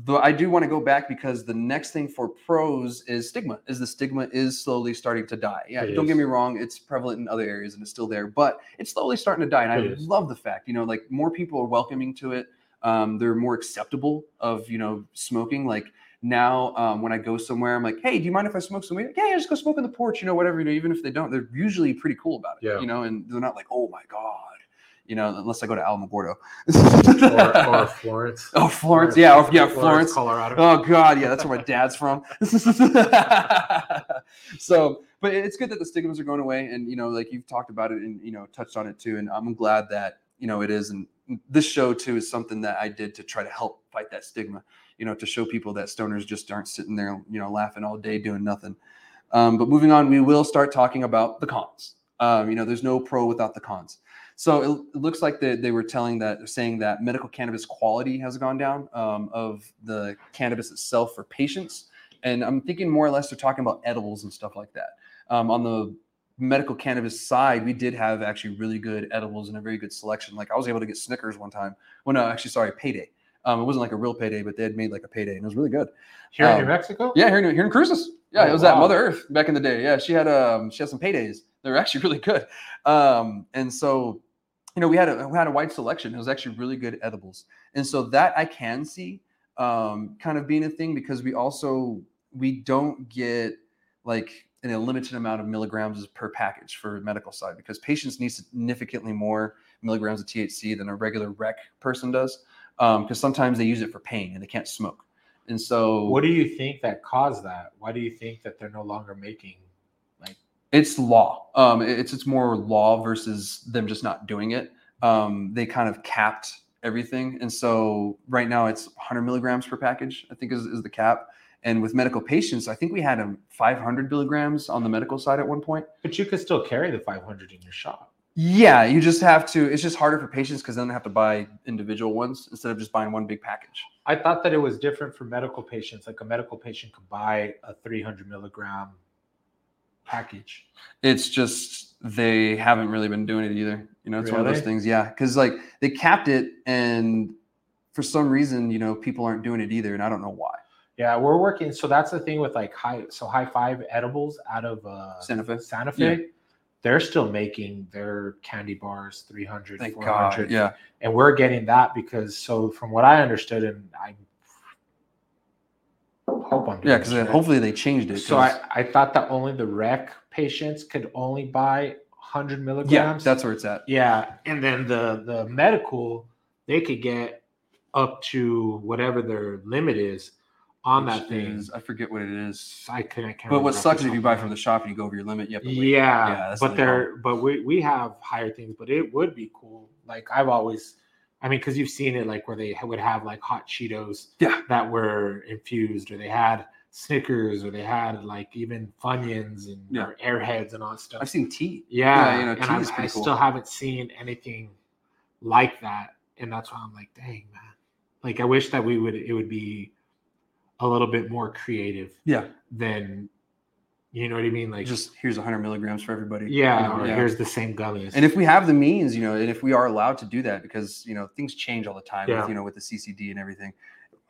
the, I do want to go back because the next thing for pros is stigma. Is the stigma is slowly starting to die. Yeah, It don't get me wrong; it's prevalent in other areas and it's still there, but it's slowly starting to die. And I It is. love the fact, you know, like more people are welcoming to it. Um, they're more acceptable of you know smoking. Like now, um, when I go somewhere, I'm like, hey, do you mind if I smoke some weed? Yeah, yeah, just go smoke on the porch, you know, whatever. You know, even if they don't, they're usually pretty cool about it. Yeah. You know, and they're not like, oh my god, you know, unless I go to Alamogordo. or, or Florence. Oh, Florence. Yeah. Or, yeah, Florence. Colorado. Oh, God. Yeah. That's where my dad's from. so, but it's good that the stigmas are going away. And, you know, like you've talked about it and, you know, touched on it too. And I'm glad that, you know, it is. And this show too is something that I did to try to help fight that stigma, you know, to show people that stoners just aren't sitting there, you know, laughing all day doing nothing. Um, but moving on, we will start talking about the cons. Um, you know, there's no pro without the cons. So it, it looks like they, they were telling that, saying that medical cannabis quality has gone down um, of the cannabis itself for patients. And I'm thinking more or less they're talking about edibles and stuff like that. Um, on the medical cannabis side, we did have actually really good edibles and a very good selection. Like I was able to get Snickers one time. Well, no, actually, sorry, payday. Um, it wasn't like a real payday, but they had made like a payday, and it was really good. Here in Um, New Mexico? Yeah, here in here in Cruces. Yeah, Oh, it was at. Mother Earth back in the day. Yeah, she had um she had some paydays. They were actually really good. Um, and so you know, we had a we had a wide selection. It was actually really good edibles, and so that I can see um, kind of being a thing because we also we don't get like in a limited amount of milligrams per package for medical side because patients need significantly more milligrams of THC than a regular rec person does because um, sometimes they use it for pain and they can't smoke. And so, what do you think that caused that? Why do you think that they're no longer making? It's law. Um, it's it's more law versus them just not doing it. Um, they kind of capped everything, and so right now it's 100 milligrams per package. I think is, is the cap. And with medical patients, I think we had a 500 milligrams on the medical side at one point. But you could still carry the 500 in your shop. Yeah, you just have to. It's just harder for patients because then they have to buy individual ones instead of just buying one big package. I thought that it was different for medical patients. Like a medical patient could buy a 300 milligram package. It's just they haven't really been doing it either. You know, it's really? one of those things. Yeah, because like they capped it, and for some reason, you know, people aren't doing it either, and I don't know why. Yeah, we're working. So that's the thing with like high. So high five edibles out of uh, Santa Fe. Santa Fe. Yeah they're still making their candy bars 300 Thank 400 God, yeah and we're getting that because so from what i understood and i hope i'm yeah because hopefully they changed it so I, I thought that only the rec patients could only buy 100 milligrams yeah that's where it's at yeah and then the the medical they could get up to whatever their limit is on Which that thing. Is, I forget what it is. I can't. but what sucks is if you buy from the shop and you go over your limit, you have to wait. Yeah, yeah but there, but we we have higher things. But it would be cool. Like I've always, I mean, because you've seen it, like where they would have like hot Cheetos, yeah, that were infused, or they had Snickers, or they had like even Funyuns and yeah. Airheads and all that stuff. I've seen tea. Yeah, yeah you know, tea and I, I cool. still haven't seen anything like that, and that's why I'm like, dang man. Like I wish that we would it would be a little bit more creative. Yeah. Than you know what I mean? Like just here's 100 milligrams for everybody. Yeah, you know, yeah. here's the same gummies. And if we have the means, you know, and if we are allowed to do that, because you know things change all the time, yeah. with, you know, with the CCD and everything,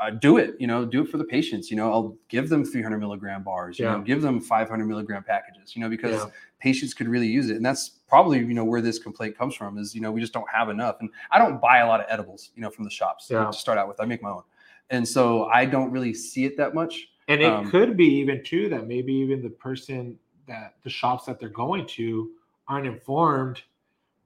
uh, do it. You know, do it for the patients. You know, I'll give them 300 milligram bars. You yeah. know, give them 500 milligram packages. You know, because yeah. patients could really use it, and that's probably you know where this complaint comes from. Is you know we just don't have enough, and I don't buy a lot of edibles. You know, from the shops yeah. to start out with. I make my own and so I don't really see it that much. And it um, could be even too that maybe even the person that the shops that they're going to aren't informed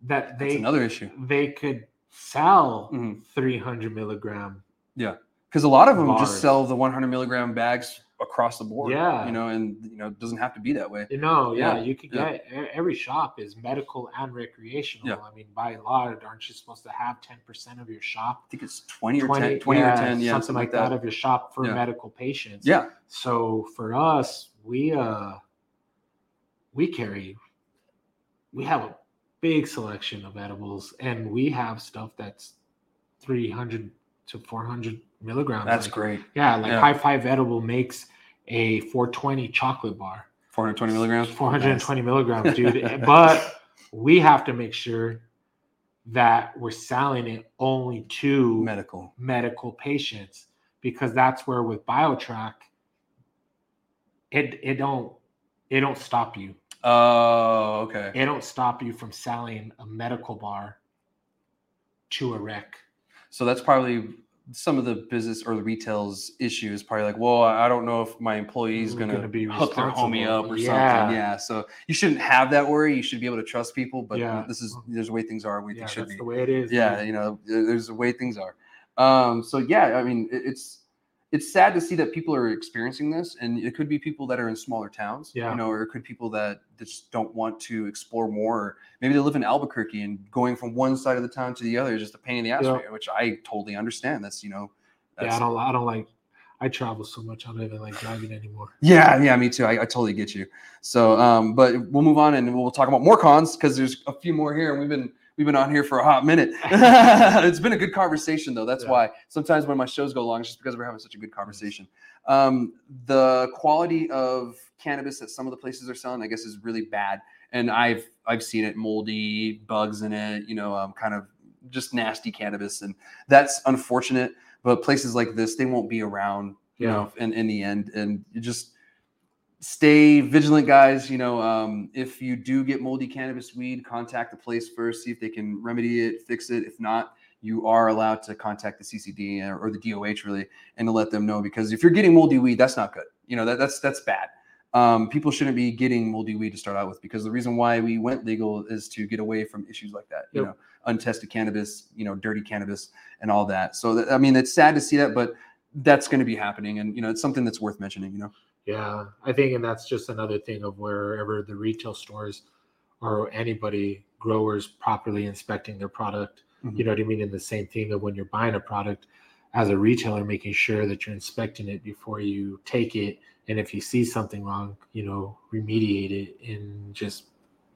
that they another issue they could sell mm-hmm. 300 milligram. Yeah, because a lot of them bars. just sell the 100 milligram bags across the board. Yeah. You know, and you know, it doesn't have to be that way. You know, yeah, yeah. you could yeah. get every shop is medical and recreational. Yeah. I mean, by law, aren't you supposed to have 10% of your shop? I think it's 20 or 20, 10, 20 yeah, or 10, yeah. Something like that. that of your shop for medical patients. Yeah. So for us, we uh we carry we have a big selection of edibles and we have stuff that's 300 to 400 milligrams. That's like, great. Yeah, like yeah. High Five Edible makes a 420 chocolate bar. 420 milligrams. 420 nice. milligrams, dude. Eh, but we have to make sure that we're selling it only to medical medical patients because that's where with BioTrack, it it don't it don't stop you. Oh, okay. It don't stop you from selling a medical bar to a rec. So that's probably some of the business or the retail's issue is probably like, well, I don't know if my employee is going to be hook their homie up or yeah. something. Yeah. So you shouldn't have that worry. You should be able to trust people. But yeah. this is there's the way things are. We yeah, think should be the way it is. Yeah, man. you know, there's the way things are. Um, so yeah, I mean, it's it's sad to see that people are experiencing this and it could be people that are in smaller towns yeah. you know or it could people that just don't want to explore more or maybe they live in albuquerque and going from one side of the town to the other is just a pain in the ass yeah. which i totally understand that's you know that's, yeah i don't i don't like I travel so much. I don't even like driving anymore. Yeah, yeah, me too. I, I totally get you. So, um, but we'll move on and we'll talk about more cons because there's a few more here, and we've been we've been on here for a hot minute. it's been a good conversation though. That's yeah. why sometimes when my shows go long, it's just because we're having such a good conversation. Um, the quality of cannabis that some of the places are selling, I guess, is really bad. And I've I've seen it moldy, bugs in it, you know, um, kind of just nasty cannabis, and that's unfortunate. But places like this, they won't be around, you yeah. know, in, in the end. And you just stay vigilant, guys. You know, um, if you do get moldy cannabis weed, contact the place first, see if they can remedy it, fix it. If not, you are allowed to contact the CCD or the DOH really, and to let them know because if you're getting moldy weed, that's not good. You know, that, that's that's bad. Um, people shouldn't be getting moldy weed to start out with because the reason why we went legal is to get away from issues like that. You know, untested cannabis, you know, dirty cannabis, and all that. So that, I mean, it's sad to see that, but that's going to be happening, and you know, it's something that's worth mentioning. You know. Yeah, I think, and that's just another thing of wherever the retail stores or anybody growers properly inspecting their product. Mhm. You know what I mean? And the same thing of when you're buying a product as a retailer, making sure that you're inspecting it before you take it. And if you see something wrong, you know, remediate it and just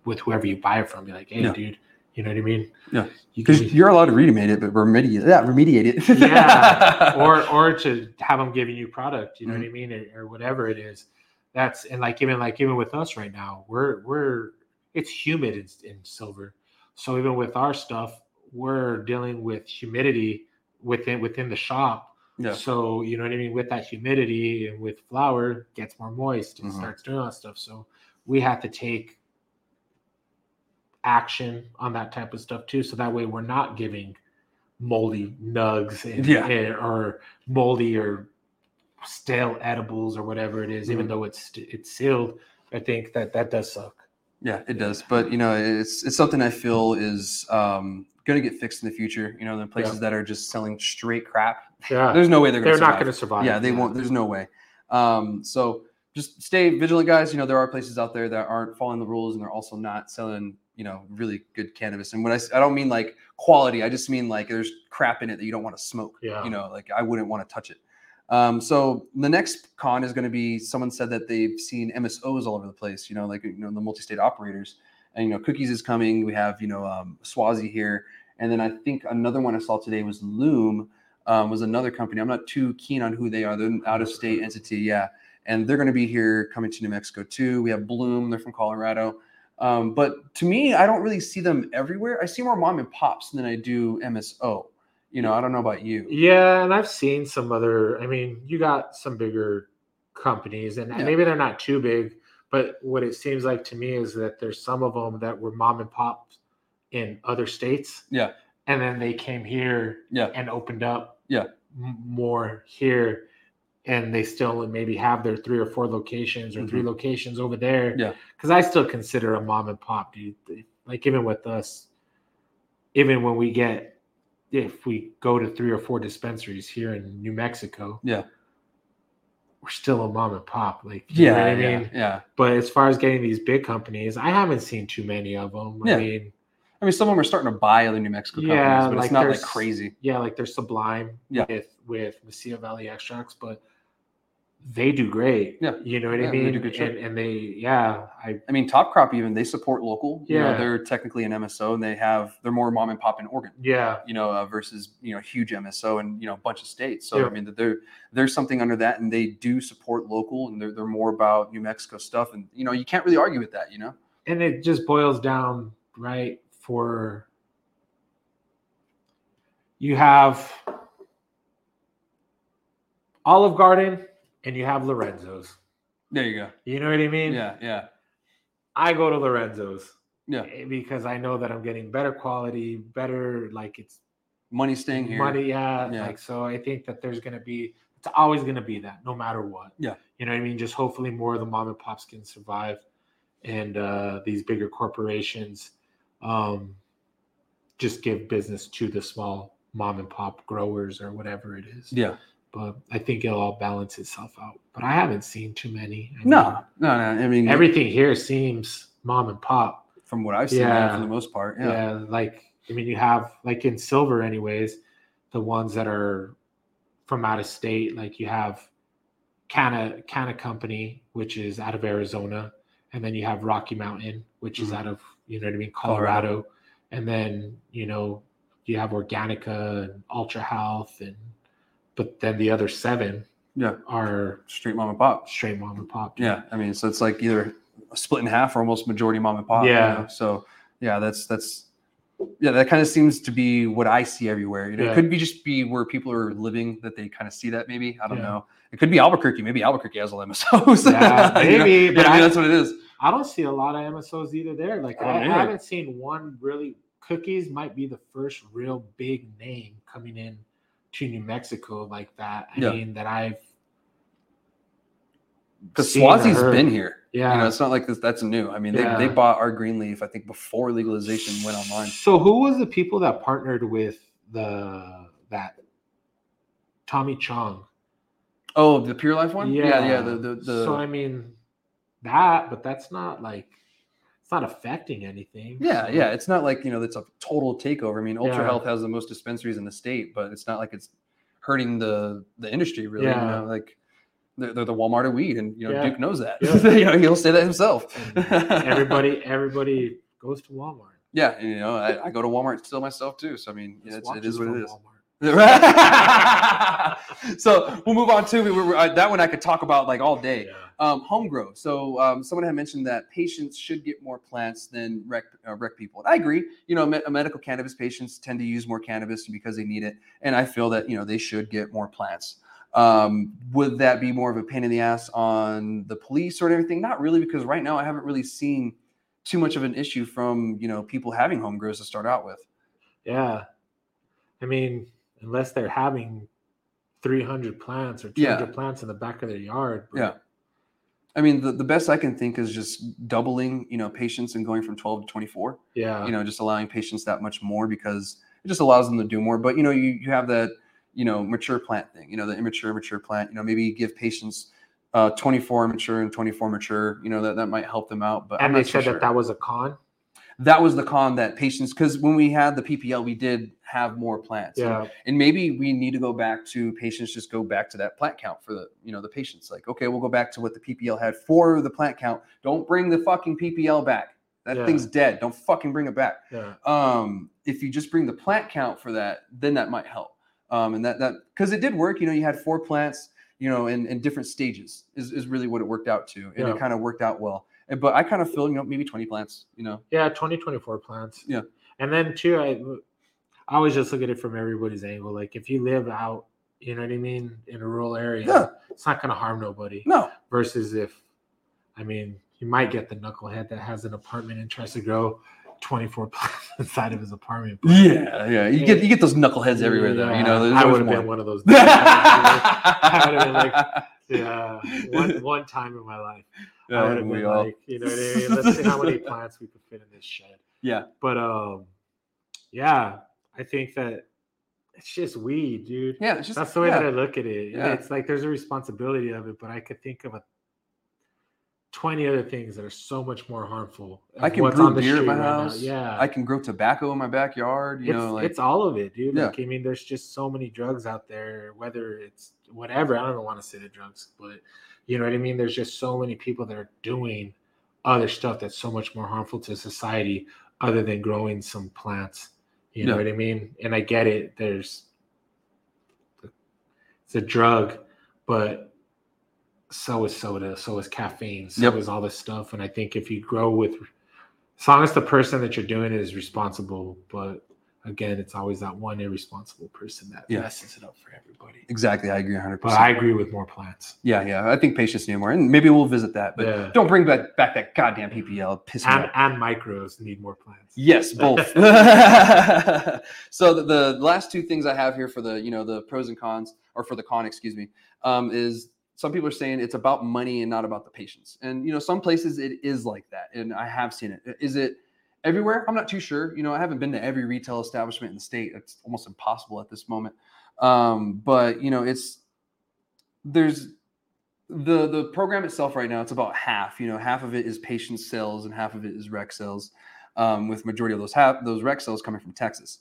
with whoever you buy it from, be like, hey, Yeah. dude, you know what I mean? Yeah. You Because can, you're allowed to remediate it, but remediate, yeah, remediate it. yeah or or to have them giving you product you know Mm-hmm. what i mean or, or whatever it is that's and like even like even with us right now we're we're it's humid in, in silver so even with our stuff we're dealing with humidity within within the shop yeah, so you know what i mean with that humidity and with flour gets more moist and Mhm. starts doing all that stuff so we have to take action on that type of stuff too so that way we're not giving moldy nugs and, Yeah. and- or moldy or stale edibles or whatever it is, even Mhm. though it's it's sealed i think that that does suck yeah, it does. But you know, it's it's something I feel is um, going to get fixed in the future. You know, the places that are just selling straight crap. yeah There's no way they're going they're not going to survive Yeah, they won't. There's no way. Um, so just stay vigilant, guys. You know, there are places out there that aren't following the rules, and they're also not selling, you know, really good cannabis. And when I, I don't mean like quality, I just mean like there's crap in it that you don't want to smoke. Yeah. You know, like I wouldn't want to touch it. Um, so the next con is going to be someone said that they've seen MSOs all over the place. You know, like you know the multi-state operators, and you know Cookies is coming. We have you know um, Schwazze here, and then I think another one I saw today was Loom. Um, was another company. I'm not too keen on who they are. They're an out-of-state entity, yeah, and they're going to be here coming to New Mexico too. We have Bloom. They're from Colorado. Um, but to me, I don't really see them everywhere. I see more mom and pops than I do MSO. You know, I don't know about you. Yeah, and I've seen some other. I mean, you got some bigger companies, and Yeah. maybe they're not too big. But what it seems like to me is that there's some of them that were mom and pops in other states. Yeah. and then they came here. Yeah. and opened up. Yeah. m- more here, and they still maybe have their three or four locations or three locations over there. Mm-hmm. Yeah. because I still consider a mom and pop, dude. Like even with us, even when we get if we go to three or four dispensaries here in New Mexico, Yeah. we're still a mom and pop. Like, you know Yeah, what I yeah, mean? yeah. But as far as getting these big companies, I haven't seen too many of them. Yeah. I mean, I mean, some of them are starting to buy other New Mexico companies, Yeah, but it's like not like crazy. yeah, like they're Sublime Yeah. with with Mesilla Valley extracts, but they do great. Yeah. you know what Yeah, I they mean. do good and, and they, yeah, I I mean, Top Crop even they support local. You know, Yeah. they're technically an MSO, and they have they're more mom and pop in Oregon. yeah, You know, uh, versus you know huge MSO and you know a bunch of states. So Yeah. I mean, that there there's something under that, and they do support local, and they're they're more about New Mexico stuff, and you know you can't really argue with that. You know. and it just boils down right for you have Olive Garden and you have Lorenzo's. There you go. You know what I mean? Yeah, yeah, I go to Lorenzo's yeah. eh, because I know that I'm getting better quality, better like it's Money staying here. money. Yeah, Yeah. Like so, I think that there's gonna be it's always gonna be that no matter what. Yeah. You know what I mean? Just hopefully more of the mom and pops can survive, and uh, these bigger corporations um, just give business to the small mom and pop growers or whatever it is. Yeah. But I think it'll all balance itself out. But I haven't seen too many. I No, mean, no, no. I mean, everything here seems mom and pop. from what I've seen, Yeah. for the most part, Yeah. yeah, like I mean, you have like in silver, anyways, the ones that are from out of state. Like you have Canna Canna Company, which is out of Arizona, and then you have Rocky Mountain, which is Mhm. out of you know what I mean, Colorado. Colorado, and then you know you have Organica and Ultra Health, and but then the other seven yeah. are Straight mom and pop. straight mom and pop. Yeah, I mean, so it's like either split in half or almost majority mom and pop. you Yeah. know? So yeah, that's that's yeah, that kind of seems to be what I see everywhere. You know, Yeah. it could be just be where people are living that they kind of see that. Maybe I don't Yeah. know. It could be Albuquerque. Maybe Albuquerque has all MSOs. Yeah, You know? maybe, Yeah, but I mean, that's what it is. I don't see a lot of MSOs either there. Like oh, I I, I haven't seen one really. Cookies might be the first real big name coming in to New Mexico like that. I Yeah. mean that I've Because Schwazze's been here. Yeah. You know, it's not like this. That's new. I mean, they, Yeah. they bought R. Greenleaf. I think before legalization went online. So who was the people that partnered with the that Tommy Chong? Oh, the PurLife one. yeah, yeah. Yeah. The the, the So I mean that, but that's not like it's not affecting anything. Yeah, yeah. It's not like you know that's a total takeover. I mean, Ultra Yeah. Health has the most dispensaries in the state, but it's not like it's hurting the the industry really. You Yeah. know, like they're, they're the Walmart of weed, and you know Yeah. Duke knows that. Yeah. you know, he'll say that himself. Everybody everybody goes to Walmart. yeah, you know, I, I go to Walmart still myself too. So I mean, yeah, it's, it is what it is. Walmart. so we'll move on to we were, uh, that one. I could talk about like all day. Yeah. Um, home grow. So um, someone had mentioned that patients should get more plants than rec, uh, rec people. And I agree. You know, me- medical cannabis patients tend to use more cannabis because they need it, and I feel that you know they should get more plants. Um, would that be more of a pain in the ass on the police or everything? Not really, because right now I haven't really seen too much of an issue from you know people having home grows to start out with. Yeah. I mean, unless they're having 300 plants or Yeah. 200 plants in the back of their yard. but- Yeah. I mean, the, the best I can think is just doubling, you know, patients and going from 12 to 24. Yeah. you know, just allowing patients that much more because it just allows them to do more. But you know, you you have that you know mature plant thing, you know, the immature mature plant. You know, maybe give patients uh 24 mature and 24 mature. You know, that that might help them out. But I'm and they not too said sure. that that was a con. that was the con that patients because when we had the PPL, we did have more plants. And- Yeah. and maybe we need to go back to patients just go back to that plant count for the you know the patients like okay we'll go back to what the ppl had for the plant count don't bring the fucking ppl back that Yeah. thing's dead don't fucking bring it back Yeah. um if you just bring the plant count for that then that might help um and that that because it did work you know you had four plants you know in, in different stages is, is really what it worked out to and Yeah. it kind of worked out well And- but i kind of feel you know maybe 20 plants you know Yeah. 2024 plants. Yeah. And then, too, I, I always just look at it from everybody's angle. Like, if you live out, you know what I mean, in a rural area, Yeah. it's not going to harm nobody. no Versus if, I mean, you might get the knucklehead that has an apartment and tries to grow 24 plants inside of his apartment. but- yeah yeah you get you get those knuckleheads everywhere though you know I would have been one of those. I would've been like, yeah, one one time in my life, Yeah, I would have we been all- like, you know what I mean? Let's see how many plants we could fit in this shed. Yeah. But um, yeah, I think that it's just weed, dude. yeah, it's just That's the way yeah. that I look at it. Yeah. It's like there's a responsibility of it, but I could think of a 20 other things that are so much more harmful. I can brew beer street my right house. Yeah. I can grow tobacco in my backyard. You it's, know, like it's all of it, dude. Yeah. Like, I mean, there's just so many drugs out there, whether it's whatever. I don't even want to say the drugs, but you know what I mean? There's just so many people that are doing other stuff that's so much more harmful to society other than growing some plants. You know what I mean? And I get it. There's it's a drug, but so is soda, so is caffeine, so Yep. is all this stuff. And I think if you grow with as long as the person that you're doing it is responsible, but again, it's always that one irresponsible person that Yeah. messes it up for everybody. Exactly. I agree 100. But percent I agree with more plants. Yeah, yeah. I think patients need more, and maybe we'll visit that. But Yeah. don't bring back back that goddamn PPL. Piss me And off. and micros need more plants. Yes, both. so the, the last two things I have here for the you know the pros and cons, or for the con, excuse me, um, is some people are saying it's about money and not about the patients. And you know some places it is like that, and I have seen it. Is it everywhere? I'm not too sure. You know, I haven't been to every retail establishment in the state. It's almost impossible at this moment. Um, but you know, it's there's the the program itself right now. It's about half. You know, half of it is patient sales and half of it is rec sales um, with majority of those half those rec cells coming from Texas.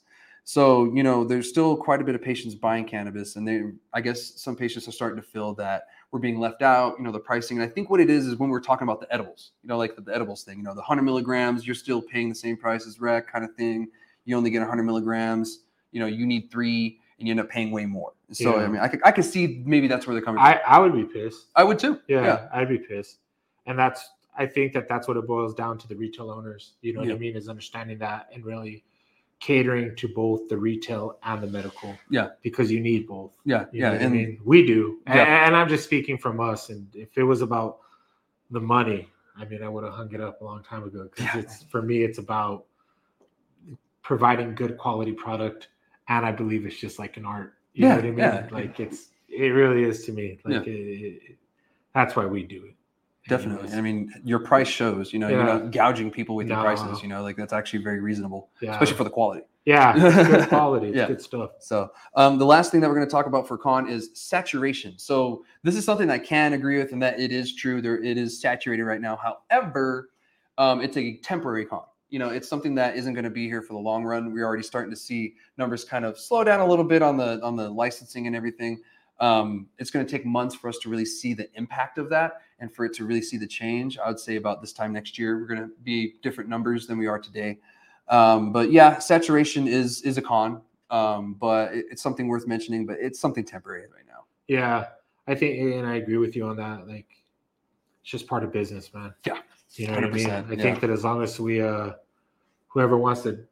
So you know, there's still quite a bit of patients buying cannabis, and they, I guess, some patients are starting to feel that we're being left out. You know, the pricing, and I think what it is is when we're talking about the edibles, you know, like the, the edibles thing. You know, the 100 milligrams, you're still paying the same price as rec, kind of thing. You only get 100 milligrams. You know, you need three, and you end up paying way more. So I mean, I could I could see maybe that's where they're coming I from. I would be pissed. I would too. Yeah, yeah, I'd be pissed. And that's I think that that's what it boils down to the retail owners. You know what I mean? Is understanding that and really catering to both the retail and the medical. Yeah. Because you need both. Yeah, You yeah, what I mean, we do, Yeah. and, and I'm just speaking from us. And if it was about the money, I mean, I would have hung it up a long time ago. Because Yeah. it's for me, it's about providing good quality product, and I believe it's just like an art. You Yeah, know what I mean? yeah. Like it's it really is to me. Like it, it- that's why we do it. definitely. I mean, your price shows. You know, you're not gouging people with your prices. You know, like that's actually very reasonable, yeah, especially for the quality. yeah, good quality. It's Yeah. good stuff. So um, the last thing that we're going to talk about for con is saturation. So this is something I can agree with, and that it is true. There, it is saturated right now. However, um, it's a temporary con. You know, it's something that isn't going to be here for the long run. We're already starting to see numbers kind of slow down a little bit on the on the licensing and everything. Um, it's going to take months for us to really see the impact of that, and for it to really see the change. I would say about this time next year, we're going to be different numbers than we are today. Um, but yeah, saturation is is a con, um, but it, it's something worth mentioning. But it's something temporary right now. Yeah, I think, and I agree with you on that. Like, it's just part of business, man. Yeah, you know what I mean. I yeah. think that as long as we, uh, whoever wants to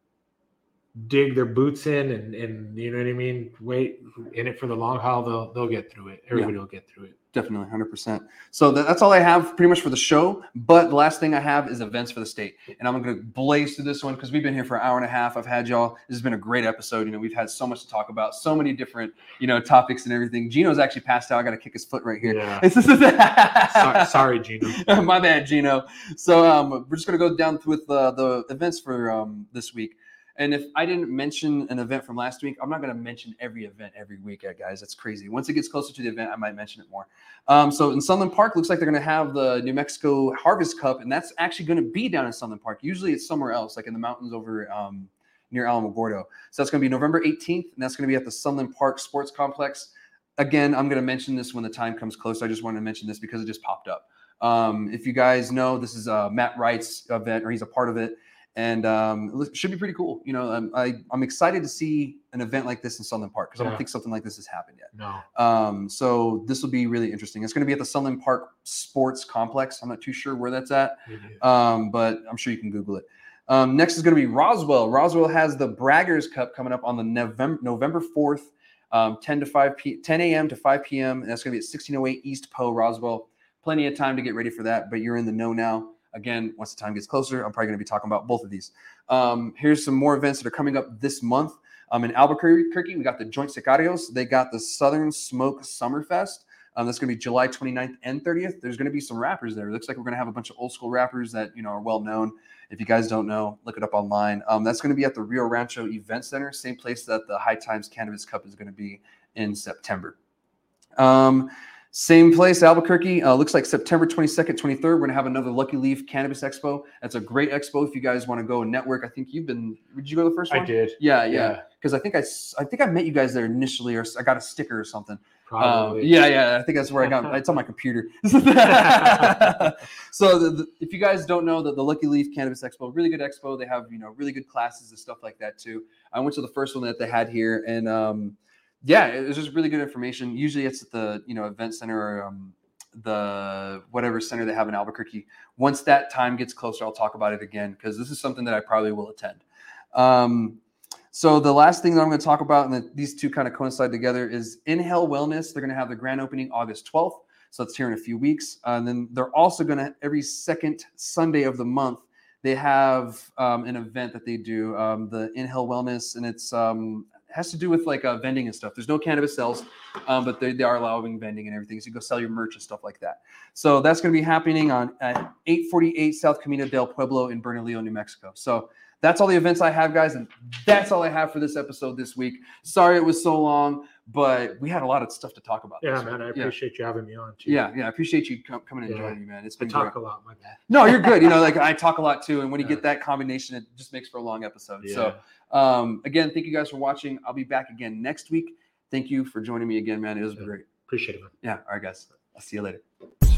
dig their boots in and and you know what I mean, wait in it for the long haul, they'll they'll get through it. Everybody will get through it. Definitely, hundred percent. So that, that's all I have pretty much for the show. But the last thing I have is events for the state, and I'm going to blaze through this one because we've been here for an hour and a half. I've had y'all. This has been a great episode. You know, we've had so much to talk about, so many different you know topics and everything. Gino's actually passed out. I got to kick his foot right here. Yeah. Sorry, sorry, Gino. My bad, Gino. So um, we're just gonna go down with uh, the events for um, this week. And if I didn't mention an event from last week, I'm not gonna mention every event every week, guys. That's crazy. Once it gets closer to the event, I might mention it more. Um, so in Sunland Park, looks like they're gonna have the New Mexico Harvest Cup, and that's actually gonna be down in Sunland Park. Usually it's somewhere else, like in the mountains over um, near Alamogordo. So that's gonna be November 18th, and that's gonna be at the Sunland Park Sports Complex. Again, I'm gonna mention this when the time comes close. I just wanted to mention this because it just popped up. Um, if you guys know, this is uh, Matt Wright's event, or he's a part of it, and um, it should be pretty cool. You know, um, I I'm excited to see an event like this in Sunland Park because I don't think something like this has happened yet. No. Um, so this will be really interesting. It's going to be at the Sunland Park Sports Complex. I'm not too sure where that's at, um, but I'm sure you can Google it. Um, next is going to be Roswell. Roswell has the Braggers Cup coming up on the November November 4th, um, 10 to 5 p 10 a.m. to 5 p.m. And that's going to be at 1608 East Poe, Roswell. Plenty of time to get ready for that, but you're in the know now. Again, once the time gets closer, I'm probably going to be talking about both of these. Um, here's some more events that are coming up this month. Um, in Albuquerque, we got the Joint Sicarios. They got the Southern Smoke Summerfest. Um, that's going to be July 29th and 30th. There's going to be some rappers there. It looks like we're going to have a bunch of old school rappers that you know are well known. If you guys don't know, look it up online. Um, that's going to be at the Rio Rancho Event Center, same place that the High Times Cannabis Cup is going to be in September. Um, same place, Albuquerque. Uh, looks like September 22nd, 23rd. We're going to have another Lucky Leaf Cannabis Expo. That's a great expo if you guys want to go and network. I think you've been, did you go to the first one? I did. Yeah, yeah. Because I think I think I met you guys there initially, or I got a sticker or something. Um, Probably. yeah, yeah. I think that's where I got. It's on my computer. so, the, the, if you guys don't know, that the Lucky Leaf Cannabis Expo, really good expo. They have you know really good classes and stuff like that too. I went to the first one that they had here, and um, yeah, it was just really good information. Usually, it's at the you know event center or um, the whatever center they have in Albuquerque. Once that time gets closer, I'll talk about it again because this is something that I probably will attend. Um, so the last thing that I'm going to talk about, and that these two kind of coincide together, is Inhale Wellness. They're going to have the grand opening August 12th, so that's here in a few weeks. Uh, and then they're also going to every second Sunday of the month they have um, an event that they do, um, the Inhale Wellness, and it's um, has to do with like uh, vending and stuff. There's no cannabis sales, um, but they, they are allowing vending and everything. So you go sell your merch and stuff like that. So that's going to be happening on at 848 South Camino del Pueblo in Bernalillo, New Mexico. So that's all the events I have, guys, and that's all I have for this episode this week. Sorry it was so long, but we had a lot of stuff to talk about. Yeah, man. I week. yeah. appreciate you having me on too. Yeah, yeah, I appreciate you com- coming and Yeah. joining me, man. It's been talk great. a lot, my bad. No, you're good. You know, like I talk a lot too, and when you Yeah. get that combination, it just makes for a long episode. Yeah. So, um, again, thank you guys for watching. I'll be back again next week. Thank you for joining me again, man. It was Yeah. great. appreciate it, man. Yeah. All right, guys. I'll see you later.